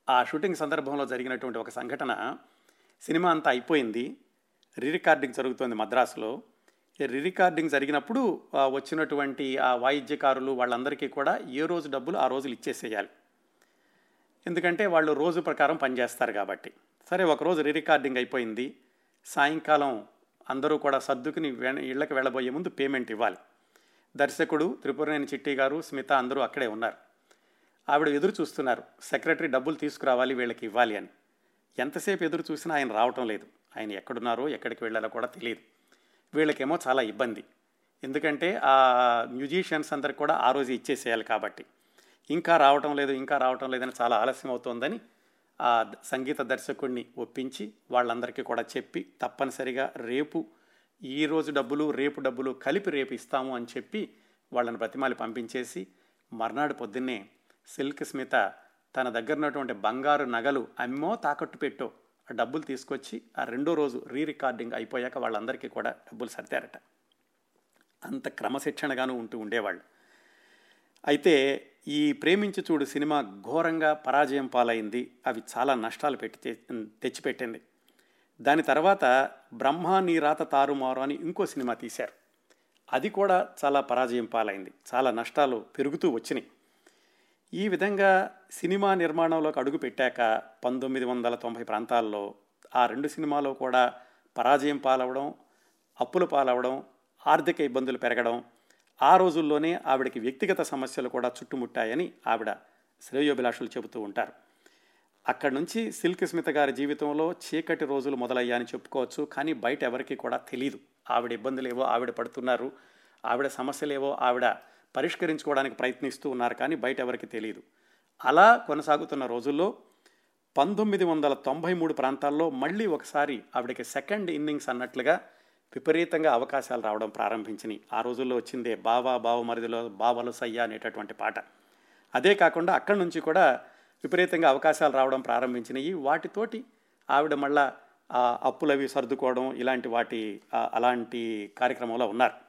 A: ఆ షూటింగ్ సందర్భంలో జరిగినటువంటి ఒక సంఘటన సినిమా అంతా అయిపోయింది. రీ రికార్డింగ్ జరుగుతోంది మద్రాసులో. రీ రికార్డింగ్ జరిగినప్పుడు వచ్చినటువంటి ఆ వాయిద్యకారులు వాళ్ళందరికీ కూడా ఏ రోజు డబ్బులు ఆ రోజులు ఇచ్చేసేయాలి. ఎందుకంటే వాళ్ళు రోజు ప్రకారం పనిచేస్తారు కాబట్టి. సరే ఒకరోజు రీ రికార్డింగ్ అయిపోయింది. సాయంకాలం అందరూ కూడా సర్దుకుని ఇళ్ళకి వెళ్ళబోయే ముందు పేమెంట్ ఇవ్వాలి. దర్శకుడు త్రిపురనేని చిట్టి గారు స్మిత అందరూ అక్కడే ఉన్నారు. ఆవిడ ఎదురు చూస్తున్నారు. సెక్రటరీ డబ్బులు తీసుకురావాలి వీళ్ళకి ఇవ్వాలి అని. ఎంతసేపు ఎదురు చూసినా ఆయన రావటం లేదు. ఆయన ఎక్కడున్నారో ఎక్కడికి వెళ్ళాలో కూడా తెలియదు. వీళ్ళకేమో చాలా ఇబ్బంది. ఎందుకంటే ఆ మ్యూజిషియన్స్ అందరికి కూడా ఆ రోజు ఇచ్చేసేయాలి కాబట్టి. ఇంకా రావటం లేదు ఇంకా రావటం లేదని చాలా ఆలస్యం అవుతోందని ఆ సంగీత దర్శకుడిని ఒప్పించి వాళ్ళందరికీ కూడా చెప్పి తప్పనిసరిగా రేపు ఈ రోజు డబ్బులు రేపు డబ్బులు కలిపి రేపు ఇస్తాము అని చెప్పి వాళ్ళని బ్రతిమాలి పంపించేసి మర్నాడు పొద్దున్నే సిల్క్ స్మిత తన దగ్గర ఉన్నటువంటి బంగారు నగలు అమ్మో తాకట్టు పెట్టో ఆ డబ్బులు తీసుకొచ్చి ఆ రెండో రోజు రీ రికార్డింగ్ అయిపోయాక వాళ్ళందరికీ కూడా డబ్బులు సర్దారట. అంత క్రమశిక్షణగాను ఉంటూ ఉండేవాళ్ళు. అయితే ఈ ప్రేమించి చూడు సినిమా ఘోరంగా పరాజయం పాలైంది. అవి చాలా నష్టాలు పెట్టి తెచ్చిపెట్టింది. దాని తర్వాత బ్రహ్మ నీ రాత తారుమారు అని ఇంకో సినిమా తీశారు. అది కూడా చాలా పరాజయం పాలైంది. చాలా నష్టాలు పెరుగుతూ వచ్చినాయి. ఈ విధంగా సినిమా నిర్మాణంలోకి అడుగు పెట్టాక పంతొమ్మిది వందల తొంభై ప్రాంతాల్లో ఆ రెండు సినిమాలో కూడా పరాజయం పాలవడం అప్పులు పాలవడం ఆర్థిక ఇబ్బందులు పెరగడం ఆ రోజుల్లోనే ఆవిడకి వ్యక్తిగత సమస్యలు కూడా చుట్టుముట్టాయని ఆవిడ శ్రేయోభిలాషులు చెబుతూ ఉంటారు. అక్కడి నుంచి సిల్క్ స్మిత గారి జీవితంలో చీకటి రోజులు మొదలయ్యాయని చెప్పుకోవచ్చు కానీ బయట ఎవరికి కూడా తెలియదు ఆవిడ ఇబ్బందులేవో ఆవిడ పడుతున్నారు ఆవిడ సమస్యలేవో ఆవిడ పరిష్కరించుకోవడానికి ప్రయత్నిస్తూ ఉన్నారు కానీ బయట ఎవరికి తెలియదు అలా కొనసాగుతున్న రోజుల్లో పంతొమ్మిది వందల తొంభై మూడు ప్రాంతాల్లో మళ్ళీ ఒకసారి ఆవిడకి సెకండ్ ఇన్నింగ్స్ అన్నట్లుగా విపరీతంగా అవకాశాలు రావడం ప్రారంభించినాయి. ఆ రోజుల్లో వచ్చిందే బావా బావమరిదిలో బావలు సయ్య అనేటటువంటి పాట. అదే కాకుండా అక్కడి నుంచి కూడా విపరీతంగా అవకాశాలు రావడం ప్రారంభించినాయి. వాటితోటి ఆవిడ మళ్ళా అప్పులవి సర్దుకోవడం ఇలాంటి వాటి అలాంటి కార్యక్రమంలో ఉన్నారు.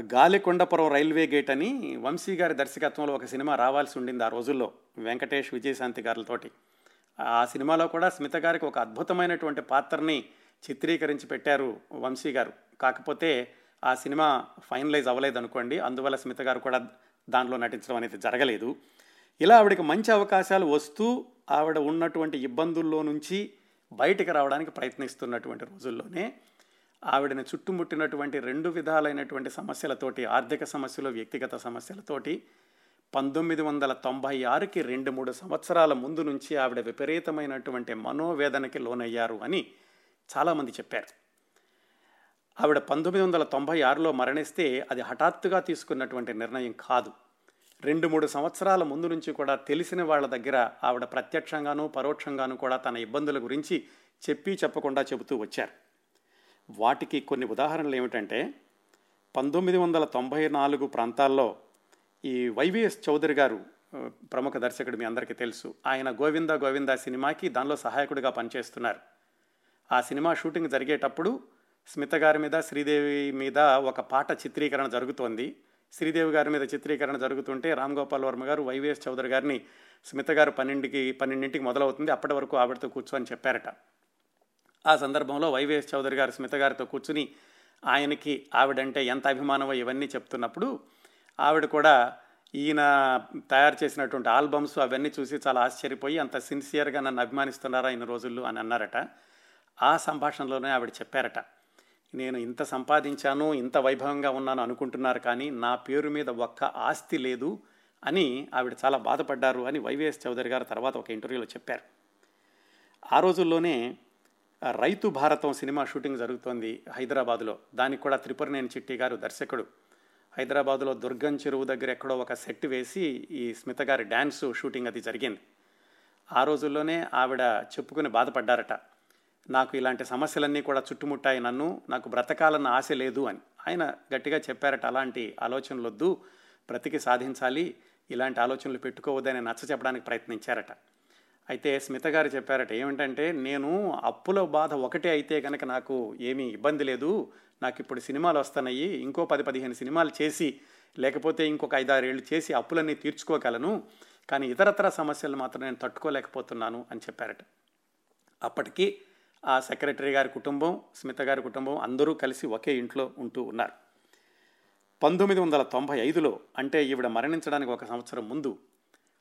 A: గాలికొండపురం రైల్వే గేట్ అని వంశీ గారి దర్శకత్వంలో ఒక సినిమా రావాల్సి ఉండింది ఆ రోజుల్లో వెంకటేష్ విజయశాంతి గారులతోటి. ఆ సినిమాలో కూడా స్మిత గారికి ఒక అద్భుతమైనటువంటి పాత్రని చిత్రీకరించి పెట్టారు వంశీ గారు. కాకపోతే ఆ సినిమా ఫైనలైజ్ అవ్వలేదు అనుకోండి అందువల్ల స్మిత గారు కూడా దానిలో నటించడం అనేది జరగలేదు. ఇలా ఆవిడకి మంచి అవకాశాలు వస్తూ ఆవిడ ఉన్నటువంటి ఇబ్బందుల్లో నుంచి బయటికి రావడానికి ప్రయత్నిస్తున్నటువంటి రోజుల్లోనే ఆవిడని చుట్టుముట్టినటువంటి రెండు విధాలైనటువంటి సమస్యలతోటి ఆర్థిక సమస్యలు వ్యక్తిగత సమస్యలతోటి పంతొమ్మిది వందల తొంభై ఆరుకి రెండు మూడు సంవత్సరాల ముందు నుంచి ఆవిడ విపరీతమైనటువంటి మనోవేదనకి లోనయ్యారు అని చాలామంది చెప్పారు. ఆవిడ పంతొమ్మిది వందల తొంభై ఆరులో మరణిస్తే అది హఠాత్తుగా తీసుకున్నటువంటి నిర్ణయం కాదు. రెండు మూడు సంవత్సరాల ముందు నుంచి కూడా తెలిసిన వాళ్ళ దగ్గర ఆవిడ ప్రత్యక్షంగానూ పరోక్షంగానూ కూడా తన ఇబ్బందుల గురించి చెప్పి చెప్పకుండా చెబుతూ వచ్చారు. వాటికి కొన్ని ఉదాహరణలు ఏమిటంటే పంతొమ్మిది వందల తొంభై నాలుగు ప్రాంతాల్లో ఈ వైవిఎస్ చౌదరి గారు ప్రముఖ దర్శకుడు మీ అందరికీ తెలుసు. ఆయన గోవింద గోవింద సినిమాకి దానిలో సహాయకుడిగా పనిచేస్తున్నారు. ఆ సినిమా షూటింగ్ జరిగేటప్పుడు స్మిత గారి మీద శ్రీదేవి మీద ఒక పాట చిత్రీకరణ జరుగుతోంది. శ్రీదేవి గారి మీద చిత్రీకరణ జరుగుతుంటే రామ్ గోపాల్ వర్మ గారు వైవిఎస్ చౌదరి గారిని స్మిత గారు పన్నెండుకి పన్నెండింటికి మొదలవుతుంది అప్పటి వరకు ఆవిడతో కూర్చొని చెప్పారట. ఆ సందర్భంలో వైవిఎస్ చౌదరి గారు స్మిత గారితో కూర్చుని ఆయనకి ఆవిడంటే ఎంత అభిమానమో ఇవన్నీ చెప్తున్నప్పుడు ఆవిడ కూడా ఈయన తయారు చేసినటువంటి ఆల్బమ్స్ అవన్నీ చూసి చాలా ఆశ్చర్యపోయి అంత సిన్సియర్గా నన్ను అభిమానిస్తున్నారా ఇన్ని రోజుల్లో అని అన్నారట. ఆ సంభాషణలోనే ఆవిడ చెప్పారట. నేను ఇంత సంపాదించాను ఇంత వైభవంగా ఉన్నాను అనుకుంటున్నారు కానీ నా పేరు మీద ఒక్క ఆస్తి లేదు అని ఆవిడ చాలా బాధపడ్డారు అని వైవిఎస్ చౌదరి గారు తర్వాత ఒక ఇంటర్వ్యూలో చెప్పారు. ఆ రోజుల్లోనే రైతు భారతం సినిమా షూటింగ్ జరుగుతోంది హైదరాబాద్లో. దానికి కూడా త్రిపురనేని చిట్టి గారు దర్శకుడు. హైదరాబాద్లో దుర్గం చెరువు దగ్గర ఎక్కడో ఒక సెట్ వేసి ఈ స్మిత గారి డ్యాన్సు షూటింగ్ అది జరిగింది. ఆ రోజుల్లోనే ఆవిడ చెప్పుకుని బాధపడ్డారట. నాకు ఇలాంటి సమస్యలన్నీ కూడా చుట్టుముట్టాయి నన్ను నాకు బ్రతకాలన్న ఆశ లేదు అని. ఆయన గట్టిగా చెప్పారట అలాంటి ఆలోచనలు వద్దు బ్రతికి సాధించాలి ఇలాంటి ఆలోచనలు పెట్టుకోవద్దని నచ్చ చెప్పడానికి ప్రయత్నించారట. అయితే స్మిత గారు చెప్పారట ఏమిటంటే నేను అప్పుల బాధ ఒకటే అయితే కనుక నాకు ఏమీ ఇబ్బంది లేదు. నాకు ఇప్పుడు సినిమాలు వస్తున్నాయి. ఇంకో పది పదిహేను సినిమాలు చేసి లేకపోతే ఇంకొక ఐదారేళ్ళు చేసి అప్పులన్నీ తీర్చుకోగలను. కానీ ఇతరతర సమస్యలు మాత్రం నేను తట్టుకోలేకపోతున్నాను అని చెప్పారట. అప్పటికి ఆ సెక్రటరీ గారి కుటుంబం స్మిత గారి కుటుంబం అందరూ కలిసి ఒకే ఇంట్లో ఉంటూ ఉన్నారు. పంతొమ్మిది వందల తొంభై ఐదులో అంటే ఈవిడ మరణించడానికి ఒక సంవత్సరం ముందు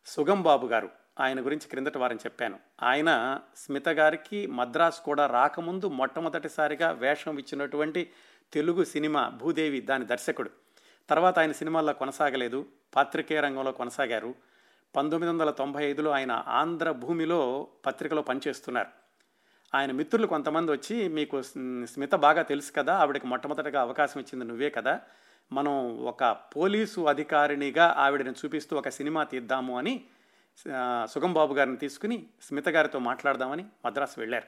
A: సుగం బాబు గారు ఆయన గురించి క్రిందటి వారం చెప్పాను. ఆయన స్మిత గారికి మద్రాస్ కూడా రాకముందు మొట్టమొదటిసారిగా వేషం ఇచ్చినటువంటి తెలుగు సినిమా భూదేవి దాని దర్శకుడు. తర్వాత ఆయన సినిమాల్లో కొనసాగలేదు. పాత్రికేయ రంగంలో కొనసాగారు. పంతొమ్మిది వందల తొంభై ఐదులో ఆయన ఆంధ్ర భూమిలో పత్రికలో పనిచేస్తున్నారు. ఆయన మిత్రులు కొంతమంది వచ్చి మీకు స్మిత బాగా తెలుసు కదా ఆవిడకి మొట్టమొదటిగా అవకాశం ఇచ్చింది నువ్వే కదా. మనం ఒక పోలీసు అధికారినిగా ఆవిడని చూపిస్తూ ఒక సినిమా తీద్దాము అని సుగంబాబు గారిని తీసుకుని స్మిత గారితో మాట్లాడదామని మద్రాసు వెళ్ళారు.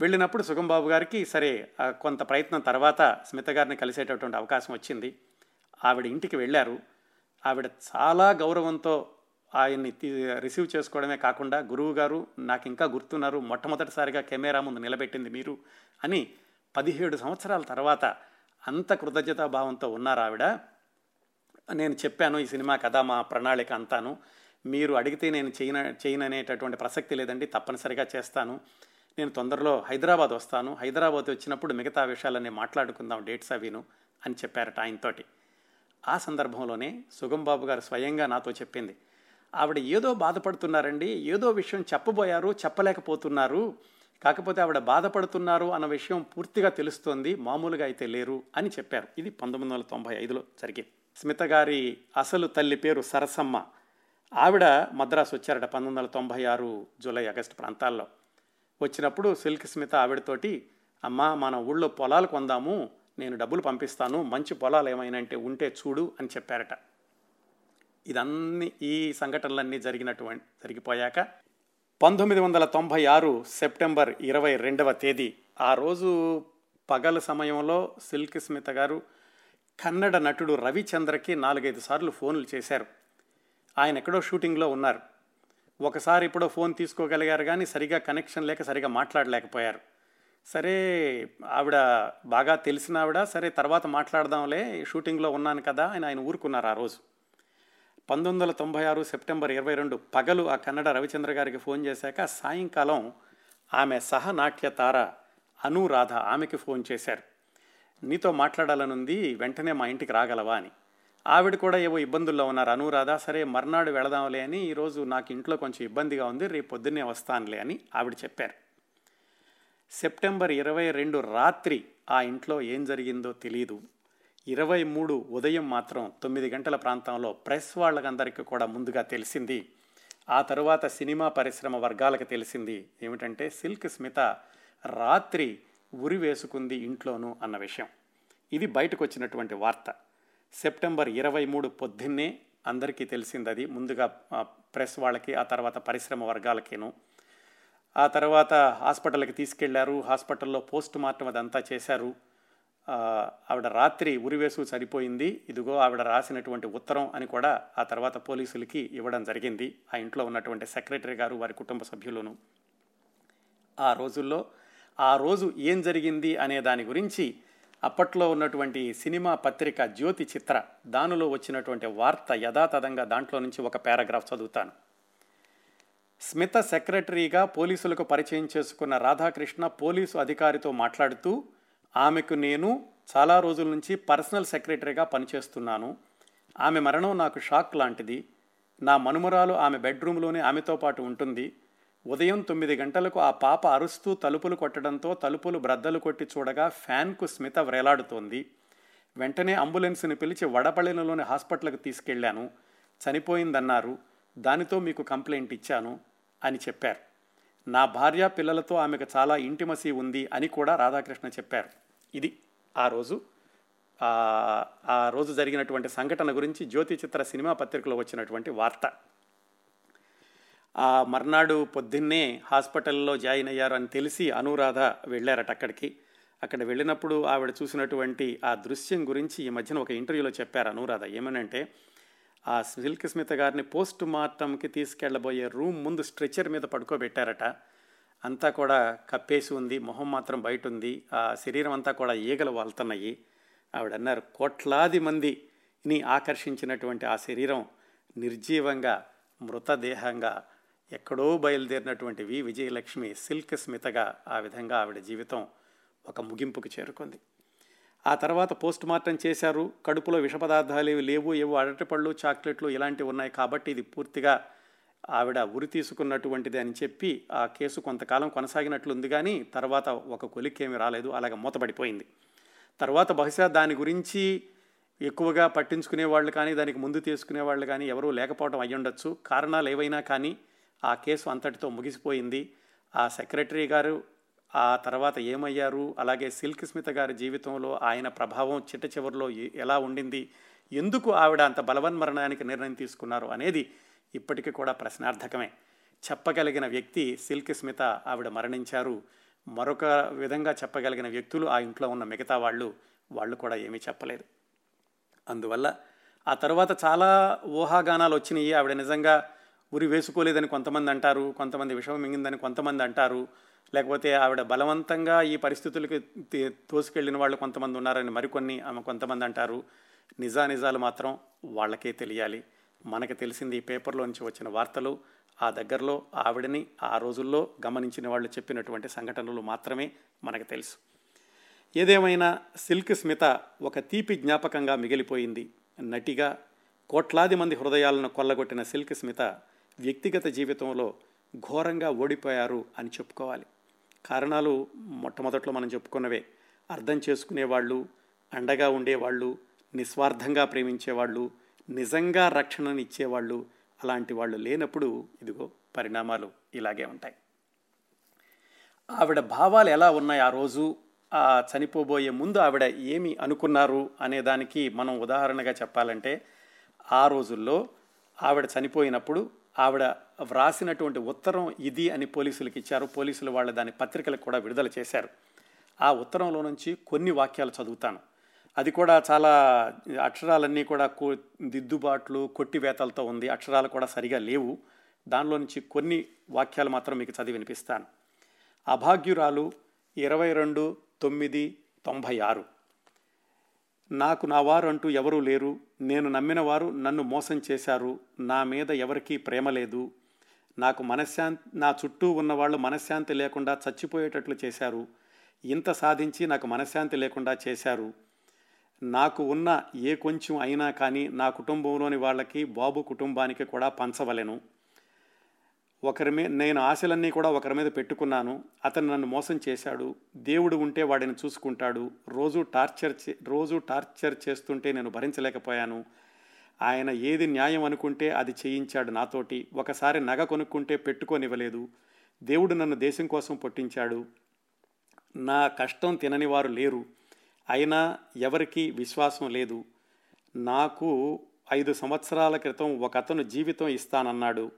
A: వెళ్ళినప్పుడు సుగంబాబు గారికి సరే కొంత ప్రయత్నం తర్వాత స్మిత గారిని కలిసేటటువంటి అవకాశం వచ్చింది. ఆవిడ ఇంటికి వెళ్ళారు. ఆవిడ చాలా గౌరవంతో ఆయన్ని రిసీవ్ చేసుకోవడమే కాకుండా గురువు గారు నాకు ఇంకా గుర్తున్నారు మొట్టమొదటిసారిగా కెమెరా ముందు నిలబెట్టింది మీరు అని పదిహేడు సంవత్సరాల తర్వాత అంత కృతజ్ఞతాభావంతో ఉన్నారు ఆవిడ. నేను చెప్పాను ఈ సినిమా కథ మా ప్రణాళిక అంతాను. మీరు అడిగితే నేను చేయన చేయననేటటువంటి ప్రసక్తి లేదండి తప్పనిసరిగా చేస్తాను. నేను తొందరలో హైదరాబాద్ వస్తాను. హైదరాబాద్ వచ్చినప్పుడు మిగతా విషయాలన్నీ మాట్లాడుకుందాం డేట్స్ అవిను అని చెప్పారట ఆయనతోటి. ఆ సందర్భంలోనే సుగంబాబు గారు స్వయంగా నాతో చెప్పింది. ఆవిడ ఏదో బాధపడుతున్నారండి ఏదో విషయం చెప్పబోయారు చెప్పలేకపోతున్నారు. కాకపోతే ఆవిడ బాధపడుతున్నారు అన్న విషయం పూర్తిగా తెలుస్తోంది మామూలుగా అయితే లేరు అని చెప్పారు. ఇది పంతొమ్మిది వందల తొంభై ఐదులో జరిగింది. స్మిత గారి అసలు తల్లి పేరు సరసమ్మ. ఆవిడ మద్రాసు వచ్చారట పంతొమ్మిది వందల తొంభై ఆరు జూలై ఆగస్టు ప్రాంతాల్లో. వచ్చినప్పుడు సిల్క్ స్మిత ఆవిడతోటి అమ్మ మన ఊళ్ళో పొలాలు కొందాము నేను డబ్బులు పంపిస్తాను మంచి పొలాలు ఏమైనా అంటే ఉంటే చూడు అని చెప్పారట. ఇదన్నీ ఈ సంఘటనలన్నీ జరిగినటువంటి జరిగిపోయాక పంతొమ్మిది వందల తొంభై ఆరు సెప్టెంబర్ ఇరవై రెండవ తేదీ ఆ రోజు పగల సమయంలో సిల్క్ స్మిత గారు కన్నడ నటుడు రవిచంద్రకి నాలుగైదు సార్లు ఫోన్లు చేశారు. ఆయన ఎక్కడో షూటింగ్లో ఉన్నారు. ఒకసారి ఇప్పుడో ఫోన్ తీసుకోగలిగారు కానీ సరిగా కనెక్షన్ లేక సరిగా మాట్లాడలేకపోయారు. సరే ఆవిడ బాగా తెలిసిన ఆవిడ సరే తర్వాత మాట్లాడదాంలే షూటింగ్లో ఉన్నాను కదా అని ఆయన ఊరుకున్నారు ఆ రోజు. పంతొమ్మిది వందల తొంభై ఆరు సెప్టెంబర్ ఇరవై రెండు పగలు ఆ కన్నడ రవిచంద్ర గారికి ఫోన్ చేశాక సాయంకాలం ఆమె సహనాట్య తార అనురాధ ఆమెకి ఫోన్ చేశారు. నీతో మాట్లాడాలనుంది వెంటనే మా ఇంటికి రాగలవా అని. ఆవిడ కూడా ఏవో ఇబ్బందుల్లో ఉన్నారు. అనురాధ సరే మర్నాడు వెళదాంలే అని ఈరోజు నాకు ఇంట్లో కొంచెం ఇబ్బందిగా ఉంది రేపు పొద్దున్నే వస్తానులే అని ఆవిడ చెప్పారు. సెప్టెంబర్ ఇరవై రెండు రాత్రి ఆ ఇంట్లో ఏం జరిగిందో తెలియదు ఇరవై మూడు ఉదయం మాత్రం తొమ్మిది గంటల ప్రాంతంలో ప్రెస్ వాళ్ళకందరికీ కూడా ముందుగా తెలిసింది. ఆ తరువాత సినిమా పరిశ్రమ వర్గాలకు తెలిసింది. ఏమిటంటే సిల్క్ స్మిత రాత్రి ఉరి వేసుకుంది ఇంట్లోనూ అన్న విషయం. ఇది బయటకు వచ్చినటువంటి వార్త. సెప్టెంబర్ ఇరవై మూడు పొద్దున్నే అందరికీ తెలిసింది అది. ముందుగా ప్రెస్ వాళ్ళకి ఆ తర్వాత పరిశ్రమ వర్గాలకిను. ఆ తర్వాత హాస్పిటల్కి తీసుకెళ్ళారు. హాస్పిటల్లో పోస్ట్ మార్టం అదంతా చేశారు. ఆవిడ రాత్రి ఉరివేసు సరిపోయింది. ఇదిగో ఆవిడ రాసినటువంటి ఉత్తరం అని కూడా ఆ తర్వాత పోలీసులకి ఇవ్వడం జరిగింది. ఆ ఇంట్లో ఉన్నటువంటి సెక్రటరీ గారు వారి కుటుంబ సభ్యులను. ఆ రోజుల్లో ఆ రోజు ఏం జరిగింది అనే దాని గురించి అప్పట్లో ఉన్నటువంటి సినిమా పత్రిక జ్యోతి చిత్ర దానిలో వచ్చినటువంటి వార్త యథాతథంగా దాంట్లో నుంచి ఒక పారాగ్రాఫ్ చదువుతాను. స్మిత సెక్రటరీగా పోలీసులకు పరిచయం చేసుకున్న రాధాకృష్ణ పోలీసు అధికారితో మాట్లాడుతూ ఆమెకు నేను చాలా రోజుల నుంచి పర్సనల్ సెక్రటరీగా పనిచేస్తున్నాను. ఆమె మరణం నాకు షాక్ లాంటిది. నా మనుమరాలు ఆమె బెడ్రూమ్లోనే ఆమెతో పాటు ఉంటుంది. ఉదయం తొమ్మిది గంటలకు ఆ పాప అరుస్తూ తలుపులు కొట్టడంతో తలుపులు బ్రద్దలు కొట్టి చూడగా ఫ్యాన్కు స్మిత వ్రేలాడుతోంది. వెంటనే అంబులెన్స్ని పిలిచి వడపళినలోని హాస్పిటల్కి తీసుకెళ్ళాను చనిపోయిందన్నారు. దానితో మీకు కంప్లైంట్ ఇచ్చాను అని చెప్పారు. నా భార్య పిల్లలతో ఆమెకు చాలా ఇంటిమసీ ఉంది అని కూడా రాధాకృష్ణ చెప్పారు. ఇది ఆ రోజు. ఆ రోజు జరిగినటువంటి సంఘటన గురించి జ్యోతి చిత్ర సినిమా పత్రికలో వచ్చినటువంటి వార్త. ఆ మర్నాడు పొద్దున్నే హాస్పిటల్లో జాయిన్ అయ్యారు అని తెలిసి అనురాధ వెళ్ళారట అక్కడికి. అక్కడ వెళ్ళినప్పుడు ఆవిడ చూసినటువంటి ఆ దృశ్యం గురించి ఈ మధ్యన ఒక ఇంటర్వ్యూలో చెప్పారు అనురాధ. ఏమనంటే ఆ సిల్క్ స్మిత గారిని పోస్ట్ మార్టంకి తీసుకెళ్ళబోయే రూమ్ ముందు స్ట్రెచర్ మీద పడుకోబెట్టారట. అంతా కూడా కప్పేసి ఉంది మొహం మాత్రం బయట ఉంది ఆ శరీరం అంతా కూడా ఈగలు వాళ్తున్నాయి. ఆవిడ అన్నారు కోట్లాది మందిని ఆకర్షించినటువంటి ఆ శరీరం నిర్జీవంగా మృతదేహంగా ఎక్కడో బయలుదేరినటువంటి వి విజయలక్ష్మి సిల్క్ స్మితగా ఆ విధంగా ఆవిడ జీవితం ఒక ముగింపుకు చేరుకుంది. ఆ తర్వాత పోస్ట్ మార్టం చేశారు. కడుపులో విష పదార్థాలు ఏవి లేవు ఏవో అరటిపళ్ళు చాక్లెట్లు ఇలాంటివి ఉన్నాయి కాబట్టి ఇది పూర్తిగా ఆవిడ ఉరి తీసుకున్నటువంటిది అని చెప్పి ఆ కేసు కొంతకాలం కొనసాగినట్లుంది కానీ తర్వాత ఒక కొలిక్కేమి రాలేదు. అలాగ మూతపడిపోయింది. తర్వాత బహుశా దాని గురించి ఎక్కువగా పట్టించుకునే వాళ్ళు కానీ దానికి ముందు తీసుకునే వాళ్ళు కానీ ఎవరూ లేకపోవడం అయ్యుండొచ్చు. కారణాలు ఏవైనా కానీ ఆ కేసు అంతటితో ముగిసిపోయింది. ఆ సెక్రటరీ గారు ఆ తర్వాత ఏమయ్యారు? అలాగే సిల్క్ స్మిత గారి జీవితంలో ఆయన ప్రభావం చిట్ట చివరిలో ఎలా ఉండింది? ఎందుకు ఆవిడ అంత బలవన్మరణానికి నిర్ణయం తీసుకున్నారు అనేది ఇప్పటికీ కూడా ప్రశ్నార్థకమే. చెప్పగలిగిన వ్యక్తి సిల్క్ స్మిత ఆవిడ మరణించారు. మరొక విధంగా చెప్పగలిగిన వ్యక్తులు ఆ ఇంట్లో ఉన్న మిగతా వాళ్ళు వాళ్ళు కూడా ఏమీ చెప్పలేదు. అందువల్ల ఆ తర్వాత చాలా ఊహాగానాలు వచ్చినాయి. ఆవిడ నిజంగా ఉరి వేసుకోలేదని కొంతమంది అంటారు కొంతమంది విషమం మింగిందని కొంతమంది అంటారు. లేకపోతే ఆవిడ బలవంతంగా ఈ పరిస్థితులకి తోసుకెళ్ళిన వాళ్ళు కొంతమంది ఉన్నారని మరికొన్ని ఆమె కొంతమంది అంటారు. నిజానిజాలు మాత్రం వాళ్ళకే తెలియాలి. మనకు తెలిసింది ఈ పేపర్లో నుంచి వచ్చిన వార్తలు. ఆ దగ్గరలో ఆవిడని ఆ రోజుల్లో గమనించిన వాళ్ళు చెప్పినటువంటి సంఘటనలు మాత్రమే మనకు తెలుసు. ఏదేమైనా సిల్క్ స్మిత ఒక తీపి జ్ఞాపకంగా మిగిలిపోయింది. నటిగా కోట్లాది మంది హృదయాలను కొల్లగొట్టిన సిల్క్ స్మిత వ్యక్తిగత జీవితంలో ఘోరంగా ఓడిపోయారు అని చెప్పుకోవాలి. కారణాలు మొట్టమొదట్లో మనం చెప్పుకున్నవే. అర్థం చేసుకునేవాళ్ళు అండగా ఉండేవాళ్ళు నిస్వార్థంగా ప్రేమించేవాళ్ళు నిజంగా రక్షణనిచ్చేవాళ్ళు అలాంటి వాళ్ళు లేనప్పుడు ఇదిగో పరిణామాలు ఇలాగే ఉంటాయి. ఆవిడ భావాలు ఎలా ఉన్నాయి ఆ రోజు? ఆ చనిపోబోయే ముందు ఆవిడ ఏమి అనుకున్నారు అనే దానికి మనం ఉదాహరణగా చెప్పాలంటే ఆ రోజుల్లో ఆవిడ చనిపోయినప్పుడు ఆవిడ వ్రాసినటువంటి ఉత్తరం ఇది అని పోలీసులకు ఇచ్చారు. పోలీసులు వాళ్ళు దాని పత్రికలకు కూడా విడుదల చేశారు. ఆ ఉత్తరంలో నుంచి కొన్ని వాక్యాలు చదువుతాను. అది కూడా చాలా అక్షరాలన్నీ కూడా కో దిద్దుబాట్లు కొట్టివేతలతో ఉంది. అక్షరాలు కూడా సరిగా లేవు. దానిలో నుంచి కొన్ని వాక్యాలు మాత్రం మీకు చదివి వినిపిస్తాను. అభాగ్యురాలు ఇరవై రెండు తొమ్మిది తొంభై ఆరు. నాకు నా వారు అంటూ ఎవరూ లేరు. నేను నమ్మిన వారు నన్ను మోసం చేశారు. నా మీద ఎవరికీ ప్రేమ లేదు. నాకు మనశ్శాంతి నా చుట్టూ ఉన్నవాళ్ళు మనశ్శాంతి లేకుండా చచ్చిపోయేటట్లు చేశారు. ఇంత సాధించి నాకు మనశ్శాంతి లేకుండా చేశారు. నాకు ఉన్న ఏ కొంచెం అయినా కానీ నా కుటుంబంలోని వాళ్ళకి బాబు కుటుంబానికి కూడా పంచవలెను. ఒకరి మీద నేను ఆశలన్నీ కూడా ఒకరి మీద పెట్టుకున్నాను. అతను నన్ను మోసం చేశాడు. దేవుడు ఉంటే వాడిని చూసుకుంటాడు. రోజు టార్చర్ చే రోజు టార్చర్ చేస్తుంటే నేను భరించలేకపోయాను. ఆయన ఏది న్యాయం అనుకుంటే అది చేయించాడు నాతోటి. ఒకసారి నగ కొనుక్కుంటే పెట్టుకోనివ్వలేదు. దేవుడు నన్ను దేశం కోసం పుట్టించాడు. నా కష్టం తినని వారు లేరు. అయినా ఎవరికీ విశ్వాసం లేదు. నాకు ఐదు సంవత్సరాల క్రితం ఒక అతను జీవితం ఇస్తానన్నాడు.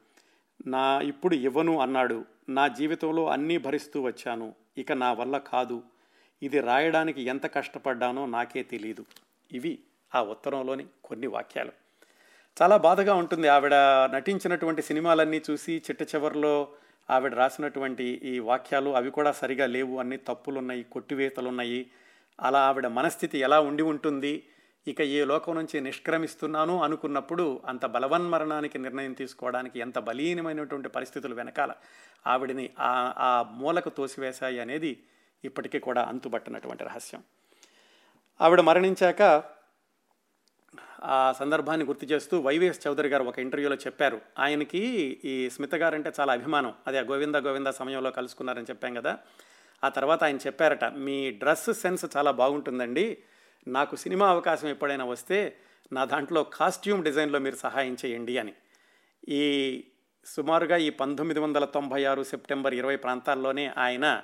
A: నా ఇప్పుడు ఇవ్వను అన్నాడు. నా జీవితంలో అన్నీ భరిస్తూ వచ్చాను. ఇక నా వల్ల కాదు. ఇది రాయడానికి ఎంత కష్టపడ్డానో నాకే తెలియదు ఇవి ఆ ఉత్తరంలోని కొన్ని వాక్యాలు. చాలా బాధగా ఉంటుంది ఆవిడ నటించినటువంటి సినిమాలన్నీ చూసి చిట్ట చివరిలో ఆవిడ రాసినటువంటి ఈ వాక్యాలు అవి కూడా సరిగా లేవు. అన్ని తప్పులున్నాయి కొట్టివేతలున్నాయి. అలా ఆవిడ మనస్థితి ఎలా ఉండి ఉంటుంది? ఇక ఈ లోకం నుంచి నిష్క్రమిస్తున్నాను అనుకున్నప్పుడు అంత బలవన్మరణానికి నిర్ణయం తీసుకోవడానికి ఎంత బలీనమైనటువంటి పరిస్థితులు వెనకాల ఆవిడని ఆ ఆ మూలకు తోసివేశాయి అనేది ఇప్పటికీ కూడా అంతుబట్టినటువంటి రహస్యం. ఆవిడ మరణించాక ఆ సందర్భాన్ని గుర్తు చేస్తూ వైవిఎస్ చౌదరి గారు ఒక ఇంటర్వ్యూలో చెప్పారు. ఆయనకి ఈ స్మిత గారంటే చాలా అభిమానం. అదే గోవింద గోవింద సమయంలో కలుసుకున్నారని చెప్పాం కదా. ఆ తర్వాత ఆయన చెప్పారట మీ డ్రెస్ సెన్స్ చాలా బాగుంటుందండి. నాకు సినిమా అవకాశం ఎప్పుడైనా వస్తే నా దాంట్లో కాస్ట్యూమ్ డిజైన్లో మీరు సహాయం చేయండి అని. ఈ సుమారుగా ఈ పంతొమ్మిది వందల తొంభై ఆరు సెప్టెంబర్ ఇరవై ప్రాంతాల్లోనే ఆయన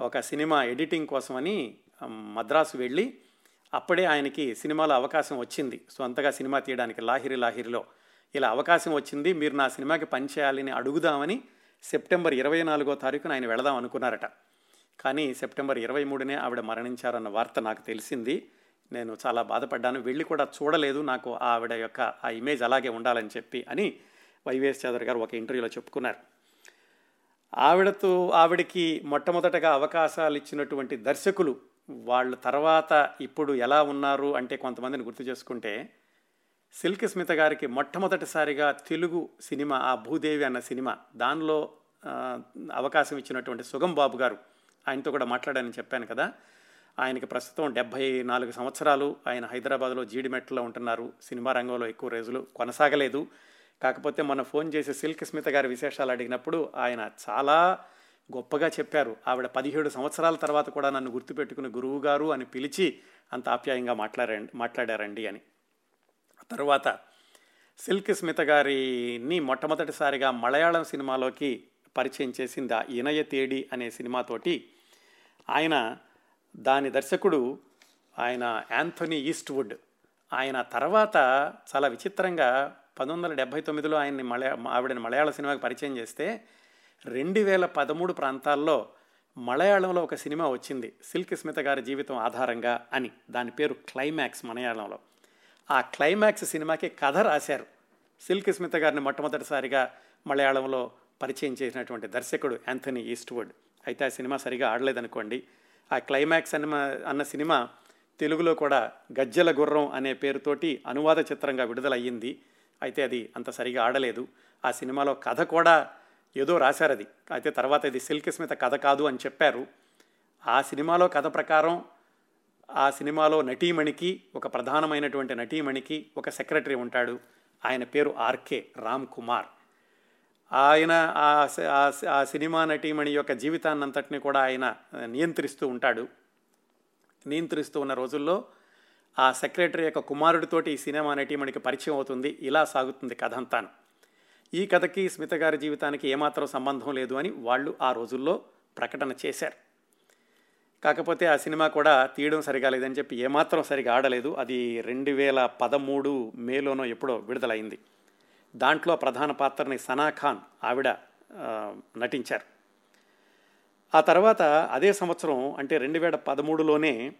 A: ఒక సినిమా ఎడిటింగ్ కోసమని మద్రాసు వెళ్ళి అప్పుడే ఆయనకి సినిమాలో అవకాశం వచ్చింది. సొంతగా సినిమా తీయడానికి లాహిరి లాహిరిలో. ఇలా అవకాశం వచ్చింది మీరు నా సినిమాకి పనిచేయాలని అడుగుదామని సెప్టెంబర్ ఇరవై నాలుగో తారీఖున ఆయన వెళదాం అనుకున్నారట. కానీ సెప్టెంబర్ ఇరవై మూడునే ఆవిడ మరణించారన్న వార్త నాకు తెలిసింది. నేను చాలా బాధపడ్డాను. వెళ్ళి కూడా చూడలేదు నాకు ఆవిడ యొక్క ఆ ఇమేజ్ అలాగే ఉండాలని చెప్పి అని వైవిఎస్ చౌదరి గారు ఒక ఇంటర్వ్యూలో చెప్పుకున్నారు. ఆవిడతో ఆవిడకి మొట్టమొదటగా అవకాశాలు ఇచ్చినటువంటి దర్శకులు వాళ్ళ తర్వాత ఇప్పుడు ఎలా ఉన్నారు అంటే కొంతమందిని గుర్తు చేసుకుంటే సిల్క్ స్మిత గారికి మొట్టమొదటిసారిగా తెలుగు సినిమా ఆ భూదేవి అన్న సినిమా దానిలో అవకాశం ఇచ్చినటువంటి సుగం బాబు గారు ఆయనతో కూడా మాట్లాడానని చెప్పాను కదా. ఆయనకి ప్రస్తుతం డెబ్భై నాలుగు సంవత్సరాలు. ఆయన హైదరాబాద్లో జీడిమెట్లో ఉంటున్నారు. సినిమా రంగంలో ఎక్కువ రోజులు కొనసాగలేదు. కాకపోతే మన ఫోన్ చేసి సిల్క్ స్మిత గారి విశేషాలు అడిగినప్పుడు ఆయన చాలా గొప్పగా చెప్పారు. ఆవిడ పదిహేడు సంవత్సరాల తర్వాత కూడా నన్ను గుర్తుపెట్టుకుని గురువు గారు అని పిలిచి అంత ఆప్యాయంగా మాట్లాడారండి మాట్లాడారండి అని. తరువాత సిల్క్ స్మిత గారిని మొట్టమొదటిసారిగా మలయాళం సినిమాలోకి పరిచయం చేసింది ఆ ఇనయ తేడి అనే సినిమాతోటి ఆయన దాని దర్శకుడు ఆయన యాంథనీ ఈస్ట్వుడ్. ఆయన తర్వాత చాలా విచిత్రంగా పంతొమ్మిది వందల డెబ్భై తొమ్మిదిలో ఆయన్ని మలయా ఆవిడని మలయాళ సినిమాకి పరిచయం చేస్తే రెండు వేల పదమూడు ప్రాంతాల్లో మలయాళంలో ఒక సినిమా వచ్చింది సిల్క్ స్మిత గారి జీవితం ఆధారంగా అని. దాని పేరు క్లైమాక్స్ మలయాళంలో. ఆ క్లైమాక్స్ సినిమాకి కథ రాశారు. సిల్క్ స్మిత గారిని మొట్టమొదటిసారిగా మలయాళంలో పరిచయం చేసినటువంటి దర్శకుడు యాంథనీ ఈస్ట్వుడ్. అయితే ఆ సినిమా సరిగా ఆడలేదనుకోండి. ఆ క్లైమాక్స్ అన్న అన్న సినిమా తెలుగులో కూడా గజ్జల గుర్రం అనే పేరుతోటి అనువాద చిత్రంగా విడుదలయ్యింది. అయితే అది అంత సరిగా ఆడలేదు. ఆ సినిమాలో కథ కూడా ఏదో రాశారు అది. అయితే తర్వాత ఇది సిల్క్ స్మిత కథ కాదు అని చెప్పారు. ఆ సినిమాలో కథ ప్రకారం ఆ సినిమాలో నటీమణికి ఒక ప్రధానమైనటువంటి నటీమణికి ఒక సెక్రటరీ ఉంటాడు. ఆయన పేరు ఆర్కే రామ్ కుమార్ ఆయన ఆ ఆ సినిమా నటీమణి యొక్క జీవితాన్నంతటిని కూడా ఆయన నియంత్రిస్తూ ఉంటాడు. నియంత్రిస్తూ ఉన్న రోజుల్లో ఆ సెక్రటరీ యొక్క కుమారుడితోటి ఈ సినిమా నటీమణికి పరిచయం అవుతుంది. ఇలా సాగుతుంది కథ అంతాను. ఈ కథకి స్మిత గారి జీవితానికి ఏమాత్రం సంబంధం లేదు అని వాళ్ళు ఆ రోజుల్లో ప్రకటన చేశారు. కాకపోతే ఆ సినిమా కూడా తీయడం సరిగా లేదని చెప్పి ఏమాత్రం సరిగా ఆడలేదు. అది రెండు వేల పదమూడు మేలోనో ఎప్పుడో విడుదలైంది. దాంట్లో ప్రధాన పాత్రని సనా ఖాన్ ఆవిడ నటించారు. ఆ తర్వాత అదే సంవత్సరం అంటే రెండు వేల పదమూడులోనే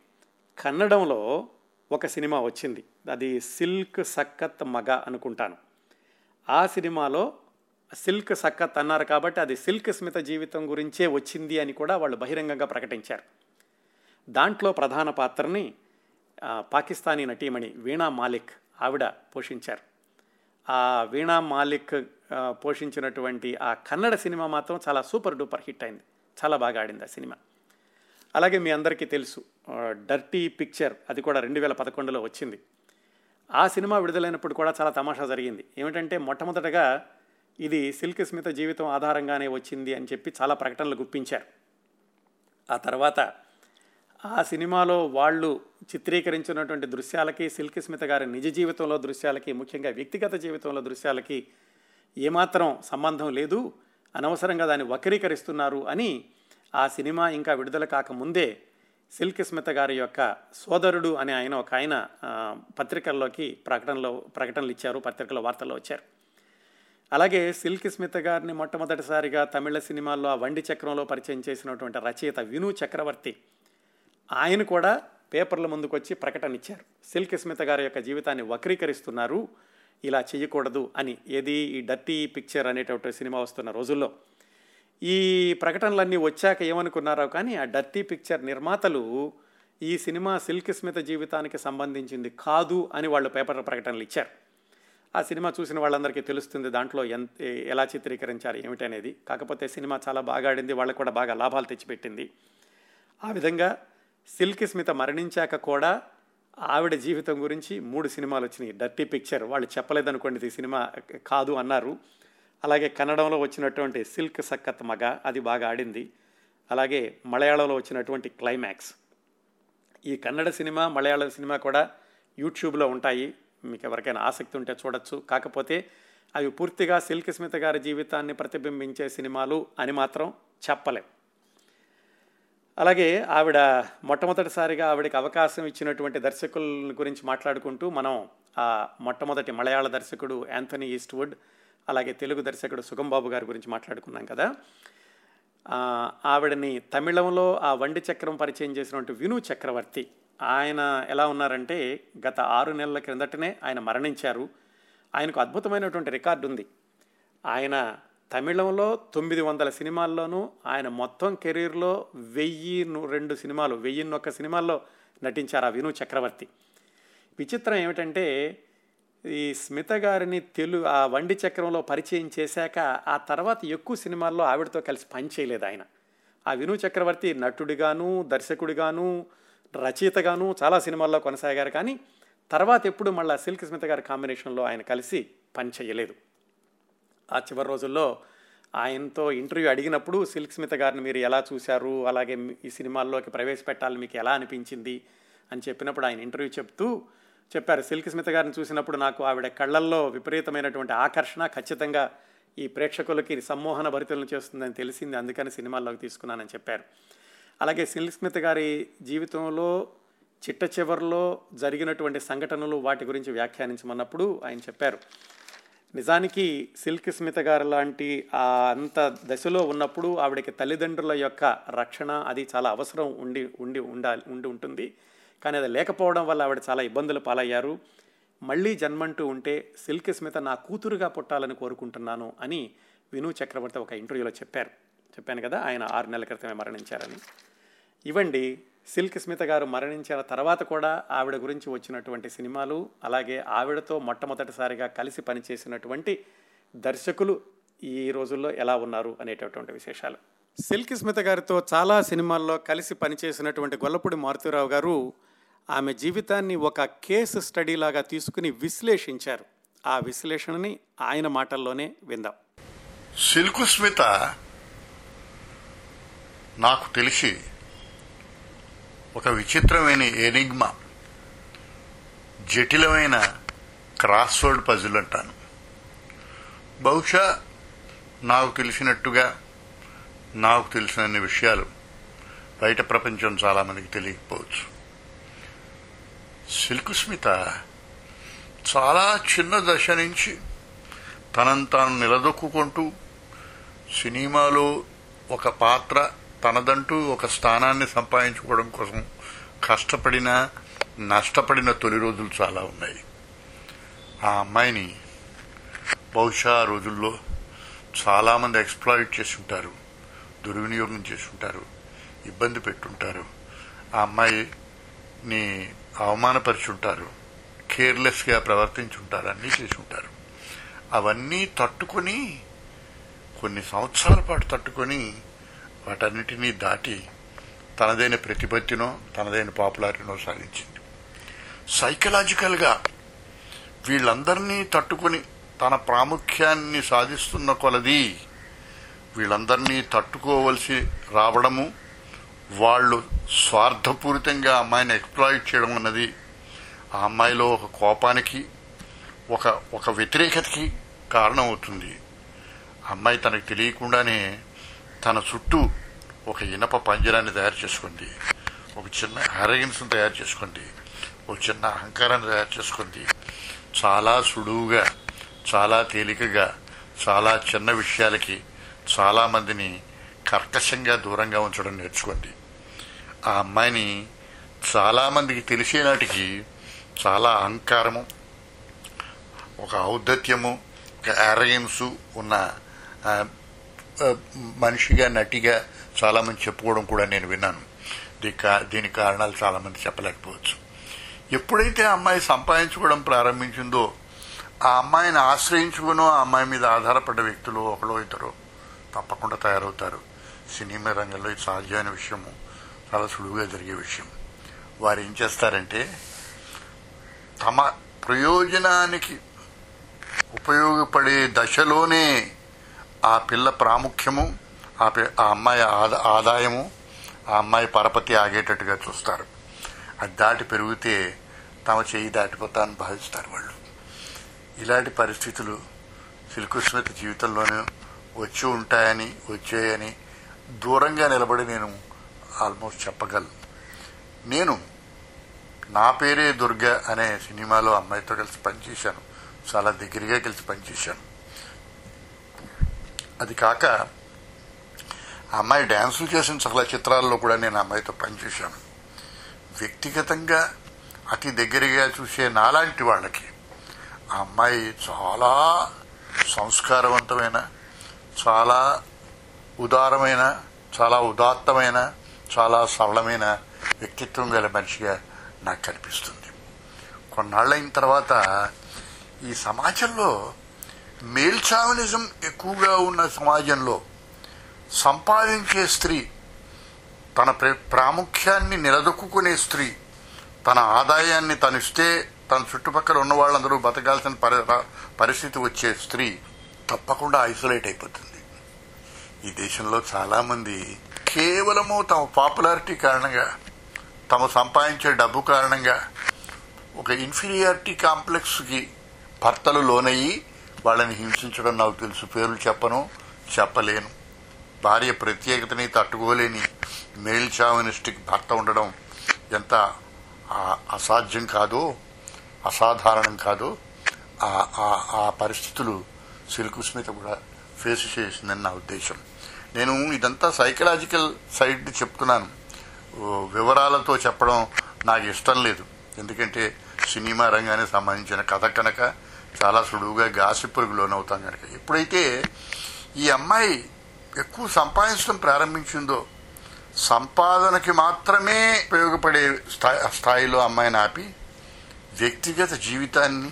A: కన్నడంలో ఒక సినిమా వచ్చింది. అది సిల్క్ సక్కత్ మగ అనుకుంటాను. ఆ సినిమాలో సిల్క్ సక్కత్ అన్నారు కాబట్టి అది సిల్క్ స్మిత జీవితం గురించే వచ్చింది అని కూడా వాళ్ళు బహిరంగంగా ప్రకటించారు. దాంట్లో ప్రధాన పాత్రని పాకిస్తానీ నటీమణి వీణా మాలిక్ ఆవిడ పోషించారు. ఆ వీణా మాలిక్ పోషించినటువంటి ఆ కన్నడ సినిమా మాత్రం చాలా సూపర్ డూపర్ హిట్ అయింది. చాలా బాగా ఆడింది ఆ సినిమా. అలాగే మీ అందరికీ తెలుసు డర్టీ పిక్చర్ అది కూడా రెండు వేల పదకొండులో వచ్చింది. ఆ సినిమా విడుదలైనప్పుడు కూడా చాలా తమాషా జరిగింది. ఏమిటంటే మొట్టమొదటగా ఇది సిల్క్ స్మిత జీవితం ఆధారంగానే వచ్చింది అని చెప్పి చాలా ప్రకటనలు గుప్పించారు. ఆ తర్వాత ఆ సినిమాలో వాళ్ళు చిత్రీకరించినటువంటి దృశ్యాలకి సిల్క్ స్మిత గారి నిజ జీవితంలో దృశ్యాలకి ముఖ్యంగా వ్యక్తిగత జీవితంలో దృశ్యాలకి ఏమాత్రం సంబంధం లేదు. అనవసరంగా దాన్ని వక్రీకరిస్తున్నారు అని ఆ సినిమా ఇంకా విడుదల కాకముందే సిల్క్ స్మిత గారి యొక్క సోదరుడు అనే ఆయన ఒక ఆయన పత్రికల్లోకి ప్రకటనలో ప్రకటనలు ఇచ్చారు పత్రికల వార్తల్లో వచ్చారు. అలాగే సిల్క్ స్మిత గారిని మొట్టమొదటిసారిగా తమిళ సినిమాల్లో ఆ వండి చక్రంలో పరిచయం చేసినటువంటి రచయిత విను చక్రవర్తి ఆయన కూడా పేపర్ల ముందుకు వచ్చి ప్రకటన ఇచ్చారు సిల్క్ స్మిత గారి యొక్క జీవితాన్ని వక్రీకరిస్తున్నారు. ఇలా చేయకూడదు అని ఏది ఈ డర్టీ పిక్చర్ అనేటటువంటి సినిమా వస్తున్న రోజుల్లో. ఈ ప్రకటనలన్నీ వచ్చాక ఏమనుకున్నారో కానీ ఆ డర్టీ పిక్చర్ నిర్మాతలు ఈ సినిమా సిల్క్ స్మిత జీవితానికి సంబంధించింది కాదు అని వాళ్ళు పేపర్ ప్రకటనలు ఇచ్చారు ఆ సినిమా చూసిన వాళ్ళందరికీ తెలుస్తుంది దాంట్లో ఎంత ఎలా చిత్రీకరించారు ఏమిటనేది. కాకపోతే సినిమా చాలా బాగా ఆడింది వాళ్ళకు కూడా బాగా లాభాలు తెచ్చిపెట్టింది. ఆ విధంగా సిల్క్ స్మిత మరణించాక కూడా ఆవిడ జీవితం గురించి మూడు సినిమాలు వచ్చినాయి. డర్టీ పిక్చర్ వాళ్ళు చెప్పలేదనుకోండి ఇది సినిమా కాదు అన్నారు. అలాగే కన్నడంలో వచ్చినటువంటి సిల్క్ సక్కత్ మగ అది బాగా ఆడింది. అలాగే మలయాళంలో వచ్చినటువంటి క్లైమాక్స్ ఈ కన్నడ సినిమా మలయాళం సినిమా కూడా యూట్యూబ్లో ఉంటాయి. మీకు ఎవరికైనా ఆసక్తి ఉంటే చూడొచ్చు. కాకపోతే అవి పూర్తిగా సిల్క్ స్మిత గారి జీవితాన్ని ప్రతిబింబించే సినిమాలు అని మాత్రం చెప్పలేం. అలాగే ఆవిడ మొట్టమొదటిసారిగా ఆవిడకి అవకాశం ఇచ్చినటువంటి దర్శకుల గురించి మాట్లాడుకుంటూ మనం ఆ మొట్టమొదటి మలయాళ దర్శకుడు యాంథనీ ఈస్ట్వుడ్ అలాగే తెలుగు దర్శకుడు సుగంబాబు గారి గురించి మాట్లాడుకున్నాం కదా. ఆవిడని తమిళంలో ఆ వండి చక్రం పరిచయం చేసినటువంటి విను చక్రవర్తి ఆయన ఎలా ఉన్నారంటే గత ఆరు నెలల క్రిందటనే ఆయన మరణించారు. ఆయనకు అద్భుతమైనటువంటి రికార్డు ఉంది ఆయన తమిళంలో తొమ్మిది వందల సినిమాల్లోనూ ఆయన మొత్తం కెరీర్లో వెయ్యి రెండు సినిమాలు వెయ్యిన్నొక్క సినిమాల్లో నటించారు ఆ విను చక్రవర్తి. విచిత్రం ఏమిటంటే ఈ స్మిత గారిని తెలు ఆ వండి చక్రంలో పరిచయం చేశాక ఆ తర్వాత ఎక్కువ సినిమాల్లో ఆవిడతో కలిసి పనిచేయలేదు ఆయన. ఆ విను చక్రవర్తి నటుడిగాను దర్శకుడిగాను రచయితగాను చాలా సినిమాల్లో కొనసాగారు కానీ తర్వాత ఎప్పుడు మళ్ళీ సిల్క్ స్మిత గారి కాంబినేషన్లో ఆయన కలిసి పనిచేయలేదు ఆ చివరి రోజుల్లో ఆయనతో ఇంటర్వ్యూ అడిగినప్పుడు సిల్క్ స్మిత గారిని మీరు ఎలా చూశారు? అలాగే ఈ సినిమాల్లోకి ప్రవేశపెట్టాలి మీకు ఎలా అనిపించింది? అని చెప్పినప్పుడు ఆయన ఇంటర్వ్యూ చెప్తూ చెప్పారు. సిల్క్ స్మిత గారిని చూసినప్పుడు నాకు ఆవిడ కళ్ళల్లో విపరీతమైనటువంటి ఆకర్షణ ఖచ్చితంగా ఈ ప్రేక్షకులకి సమ్మోహన భరితలను చేస్తుందని తెలిసింది. అందుకని సినిమాల్లోకి తీసుకున్నానని చెప్పారు. అలాగే సిల్క్ స్మిత గారి జీవితంలో చిట్ట చివరిలో జరిగినటువంటి సంఘటనలు వాటి గురించి వ్యాఖ్యానించమన్నప్పుడు ఆయన చెప్పారు. నిజానికి సిల్క్ స్మిత గారు లాంటి అంత దశలో ఉన్నప్పుడు ఆవిడకి తల్లిదండ్రుల యొక్క రక్షణ అది చాలా అవసరం ఉండి ఉండి ఉండాలి ఉండి ఉంటుంది. కానీ అది లేకపోవడం వల్ల ఆవిడ చాలా ఇబ్బందులు పాలయ్యారు. మళ్ళీ జన్మంటూ ఉంటే సిల్క్ స్మిత నా కూతురుగా పుట్టాలని కోరుకుంటున్నాను అని విను చక్రవర్తి ఒక ఇంటర్వ్యూలో చెప్పారు. చెప్పాను కదా ఆయన ఆరు నెలల క్రితమే మరణించారని. ఇవ్వండి సిల్క్ స్మిత గారు మరణించిన తర్వాత కూడా ఆవిడ గురించి వచ్చినటువంటి సినిమాలు అలాగే ఆవిడతో మొట్టమొదటిసారిగా కలిసి పనిచేసినటువంటి దర్శకులు ఈ రోజుల్లో ఎలా ఉన్నారు అనేటటువంటి విశేషాలు. సిల్క్ స్మిత గారితో చాలా సినిమాల్లో కలిసి పనిచేసినటువంటి గొల్లపూడి మారుతిరావు గారు ఆమె జీవితాన్ని ఒక కేసు స్టడీ లాగా తీసుకుని విశ్లేషించారు. ఆ విశ్లేషణని ఆయన మాటల్లోనే విందాం.
B: సిల్కు స్మిత నాకు తెలిసి ఒక విచిత్రమైన ఎనిగ్మా జటిలమైన క్రాస్వర్డ్ పజిల్ అంటాను. బహుశా నాకు తెలిసినట్టుగా నాకు తెలిసినన్ని విషయాలు బయట ప్రపంచం చాలామందికి తెలియకపోవచ్చు. సిల్క్ స్మిత చాలా చిన్న దశ నుంచి తనను తాను నిలదొక్కుంటూ సినిమాలో ఒక పాత్ర తనదంటూ ఒక స్థానాన్ని సంపాదించుకోవడం కోసం కష్టపడిన నష్టపడిన తొలి రోజులు చాలా ఉన్నాయి. ఆ అమ్మాయిని బహుశా ఆ రోజుల్లో చాలామంది ఎక్స్ప్లాయిట్ చేసి ఉంటారు దుర్వినియోగం చేసి ఉంటారు ఇబ్బంది పెట్టుంటారు. ఆ అమ్మాయిని అవమానపరిచుంటారు కేర్లెస్గా ప్రవర్తించుంటారు అన్నీ చేసి ఉంటారు అవన్నీ తట్టుకొని కొన్ని సంవత్సరాల పాటు తట్టుకొని వాటన్నిటినీ దాటి తనదైన ప్రతిపత్తినో తనదైన పాపులారిటీనో సాధించింది. సైకలాజికల్గా వీళ్ళందరినీ తట్టుకొని తన ప్రాముఖ్యాన్ని సాధిస్తున్న కొలది వీళ్ళందరినీ తట్టుకోవలసి రావడము వాళ్ళు స్వార్థపూరితంగా అమ్మాయిని ఎక్స్ప్లాయిట్ చేయడం అన్నది ఆ అమ్మాయిలో ఒక కోపానికి ఒక ఒక వ్యతిరేకతకి కారణం అవుతుంది అమ్మాయి తనకు తెలియకుండానే తన చుట్టూ ఒక ఇనప పంజరాన్ని తయారు చేసుకుంది. ఒక చిన్న అరగన్స్ తయారు చేసుకోండి ఒక చిన్న అహంకారాన్ని తయారు చేసుకుంది. చాలా సులువుగా చాలా తేలికగా చాలా చిన్న విషయాలకి చాలామందిని కర్కశంగా దూరంగా ఉంచడం నేర్చుకోండి ఆ అమ్మాయిని చాలామందికి తెలిసే నాటికి చాలా అహంకారము ఒక ఔద్ధత్యము ఒక అరగెన్సు ఉన్న మనిషిగా నటిగా చాలామంది చెప్పుకోవడం కూడా నేను విన్నాను. దీని దీనికి కారణాలు చాలామంది చెప్పలేకపోవచ్చు. ఎప్పుడైతే ఆ అమ్మాయి సంపాదించుకోవడం ప్రారంభించిందో ఆ అమ్మాయిని ఆశ్రయించుకునో ఆ అమ్మాయి మీద ఆధారపడ్డ వ్యక్తులు ఒకలో ఇద్దరు తప్పకుండా తయారవుతారు. సినిమా రంగంలో ఇది సహజమైన విషయము. చాలా సులువుగా జరిగే విషయం. వారు ఏం చేస్తారంటే తమ ప్రయోజనానికి ఉపయోగపడే దశలోనే ఆ పిల్ల ప్రాముఖ్యము ఆ ఆ అమ్మాయి ఆదా- ఆదాయము ఆ అమ్మాయి పరపతి ఆగేటట్టుగా చూస్తారు. అది దాటి పెరిగితే తమ చేయి దాటిపోతానని భావిస్తారు వాళ్ళు. ఇలాంటి పరిస్థితులు సిల్కు జీవితంలోనే వచ్చి ఉంటాయని వచ్చాయని దూరంగా నిలబడి నేను ఆల్మోస్ట్ చెప్పగలను. నేను నా పేరే దుర్గ అనే సినిమాలో అమ్మాయితో కలిసి పనిచేశాను. చాలా దగ్గరగా కలిసి పనిచేశాను. అది కాక ఆ అమ్మాయి డ్యాన్సులు చేసిన చాలా చిత్రాల్లో కూడా నేను అమ్మాయితో పనిచేశాను. వ్యక్తిగతంగా అతి దగ్గరగా చూసే నాలాంటి వాళ్ళకి ఆ అమ్మాయి చాలా సంస్కారవంతమైన చాలా ఉదారమైన చాలా ఉదాత్తమైన చాలా సరళమైన వ్యక్తిత్వం గల మనిషిగా నాకు కనిపిస్తుంది. కొన్నాళ్ళైన తర్వాత ఈ సమాజంలో మేల్చావనిజం ఎక్కువగా ఉన్న సమాజంలో సంపాదించే స్త్రీ తన ప్ర- ప్రాముఖ్యాన్ని నిలదొక్కునే స్త్రీ తన ఆదాయాన్ని తనిస్తే తన చుట్టుపక్కల ఉన్న వాళ్ళందరూ బతకాల్సిన పరిస్థితి వచ్చే స్త్రీ తప్పకుండా ఐసోలేట్ అయిపోతుంది. ఈ దేశంలో చాలామంది కేవలము తమ పాపులారిటీ కారణంగా తమ సంపాదించే డబ్బు కారణంగా ఒక ఇన్ఫీరియారిటీ కాంప్లెక్స్కి భర్తలు లోనయ్యి వాళ్ళని హింసించడం నాకు తెలుసు. పేర్లు చెప్పను చెప్పలేను. భార్య ప్రత్యేకతని తట్టుకోలేని మేల్ చావనిస్టిక్ భర్త ఉండడం ఎంత అసాధ్యం కాదో అసాధారణం కాదో. ఆ- ఆ- ఆ పరిస్థితులు సిల్కుస్మిత కూడా ఫేస్ చేసిందని నా ఉద్దేశం. నేను ఇదంతా సైకలాజికల్ సైడ్ చెప్తున్నాను. వివరాలతో చెప్పడం నాకు ఇష్టం లేదు. ఎందుకంటే సినిమా రంగానికి సంబంధించిన కథ కనుక చాలా సులువుగా గాసిప్పులకు లోనవుతాం కనుక ఎప్పుడైతే ఈ అమ్మాయి ఎక్కువ సంపాదించడం ప్రారంభించిందో సంపాదనకి మాత్రమే ఉపయోగపడే స్థాయి స్థాయిలో అమ్మాయిని ఆపి వ్యక్తిగత జీవితాన్ని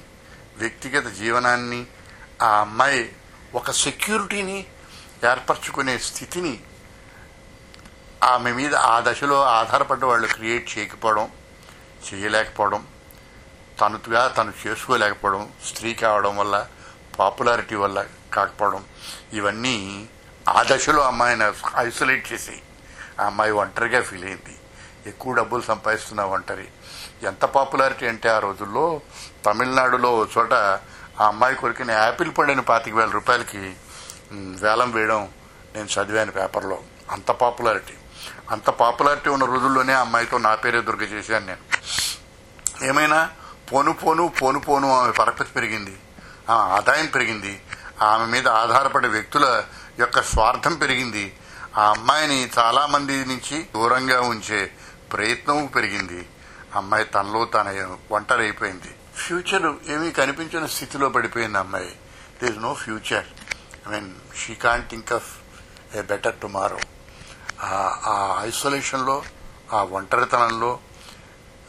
B: వ్యక్తిగత జీవనాన్ని ఆ అమ్మాయి ఒక సెక్యూరిటీని ఏర్పరచుకునే స్థితిని ఆమె మీద ఆ దశలో ఆధారపడ్డ వాళ్ళు క్రియేట్ చేయకపోవడం చేయలేకపోవడం తనగా తను చేసుకోలేకపోవడం స్త్రీ కావడం వల్ల పాపులారిటీ వల్ల కాకపోవడం ఇవన్నీ ఆ దశలో అమ్మాయిని ఐసోలేట్ చేసి ఆ అమ్మాయి ఒంటరిగా ఫీల్ అయింది. ఎక్కువ డబ్బులు సంపాదిస్తున్న ఒంటరి. ఎంత పాపులారిటీ అంటే ఆ రోజుల్లో తమిళనాడులో చోట ఆ అమ్మాయి కొరికిన యాపిల్ పండుని పాతిక వేల రూపాయలకి వేలం వేయడం నేను చదివాను పేపర్లో. అంత పాపులారిటీ. అంత పాపులారిటీ ఉన్న రోజుల్లోనే ఆ అమ్మాయితో నా పేరే దుర్గ చేశాను నేను. ఏమైనా పోను పోను పోను పోను ఆమె పరపతి పెరిగింది. ఆ ఆదాయం పెరిగింది. ఆమె మీద ఆధారపడే వ్యక్తుల యొక్క స్వార్థం పెరిగింది. ఆ అమ్మాయిని చాలామంది నుంచి దూరంగా ఉంచే ప్రయత్నం పెరిగింది. అమ్మాయి తనలో తన ఒంటరి అయిపోయింది ఫ్యూచర్ ఏమీ కనిపించిన స్థితిలో పడిపోయింది అమ్మాయి. There no future I mean she can't think of a better tomorrow ఆ ఐసోలేషన్లో ఆ ఒంటరితనంలో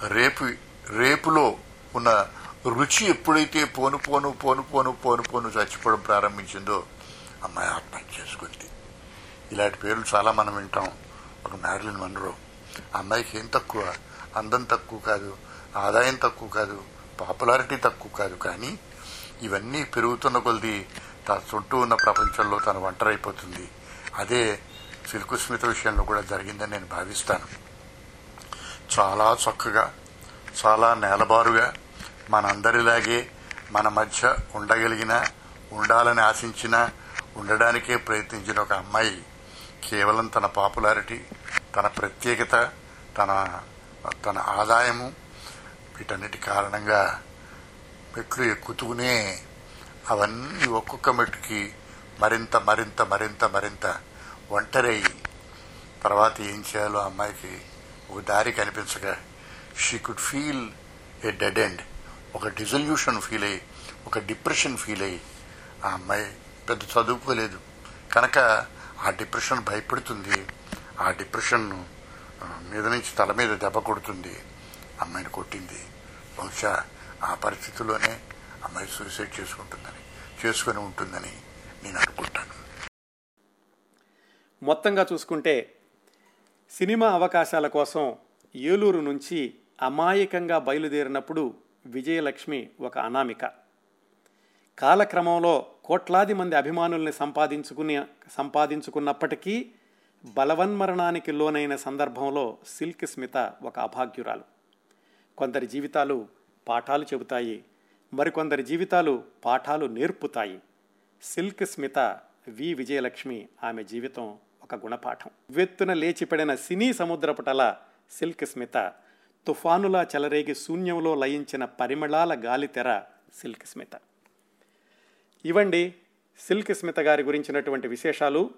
B: రేపు రేపులో ఉన్న రుచి ఎప్పుడైతే పోను పోను పోను పోను పోను పోను చచ్చిపోవడం ప్రారంభించిందో అమ్మాయి ఆత్మహత్య చేసుకుంది. ఇలాంటి పేర్లు చాలా మనం వింటాం. ఒక మ్యారిలిన్ మనరో అమ్మాయికి ఏం తక్కువ? అందం తక్కువ కాదు ఆదాయం తక్కువ కాదు పాపులారిటీ తక్కువ కాదు. కానీ ఇవన్నీ పెరుగుతున్న కొలది తన చుట్టూ ఉన్న ప్రపంచంలో తను ఒంటరైపోతుంది. అదే సిల్కు స్మిత విషయంలో కూడా జరిగిందని నేను భావిస్తాను. చాలా చక్కగా చాలా నేలబారుగా మనందరిలాగే మన మధ్య ఉండగలిగిన ఉండాలని ఆశించిన ఉండడానికే ప్రయత్నించిన ఒక అమ్మాయి కేవలం తన పాపులారిటీ తన ప్రత్యేకత తన తన ఆదాయము వీటన్నిటి కారణంగా మెట్లు ఎక్కుతూనే అవన్నీ ఒక్కొక్క మెట్టుకి మరింత మరింత మరింత మరింత ఒంటరి తర్వాత ఏం చేయాలో అమ్మాయికి ఒక దారి కనిపించగా she could feel a dead end ఒక డిజల్యూషన్ ఫీల్ అయ్యి ఒక డిప్రెషన్ ఫీల్ అయ్యి ఆ అమ్మాయి పెద్ద చదువుకోలేదు. కనుక ఆ డిప్రెషన్ భయపడుతుంది. ఆ డిప్రెషన్ మీద నుంచి తల మీద దెబ్బ కొడుతుంది. అమ్మాయిని కొట్టింది. బహుశా ఆ పరిస్థితిలోనే అమ్మాయి సూసైడ్ చేసుకుంటుందని చేసుకుని ఉంటుందని నేను అనుకుంటాను.
A: మొత్తంగా చూసుకుంటే సినిమా అవకాశాల కోసం ఏలూరు నుంచి అమాయకంగా బయలుదేరినప్పుడు విజయలక్ష్మి ఒక అనామిక. కాలక్రమంలో కోట్లాది మంది అభిమానుల్ని సంపాదించుకుని సంపాదించుకున్నప్పటికీ బలవన్మరణానికి లోనైన సందర్భంలో సిల్క్ స్మిత ఒక అభాగ్యురాలు. కొందరి జీవితాలు పాఠాలు చెబుతాయి మరికొందరి జీవితాలు పాఠాలు నేర్పుతాయి. సిల్క్ స్మిత వి. విజయలక్ష్మి ఆమె జీవితం ఒక గుణపాఠం. వెత్తున లేచిపడిన సినీ సముద్రపటల సిల్క్ స్మిత తుఫానులా చెలరేగి శూన్యంలో లయించిన పరిమళాల గాలితెర సిల్క్ స్మిత. ఇవండి సిల్క్ స్మిత గారి గురించినటువంటి విశేషాలు.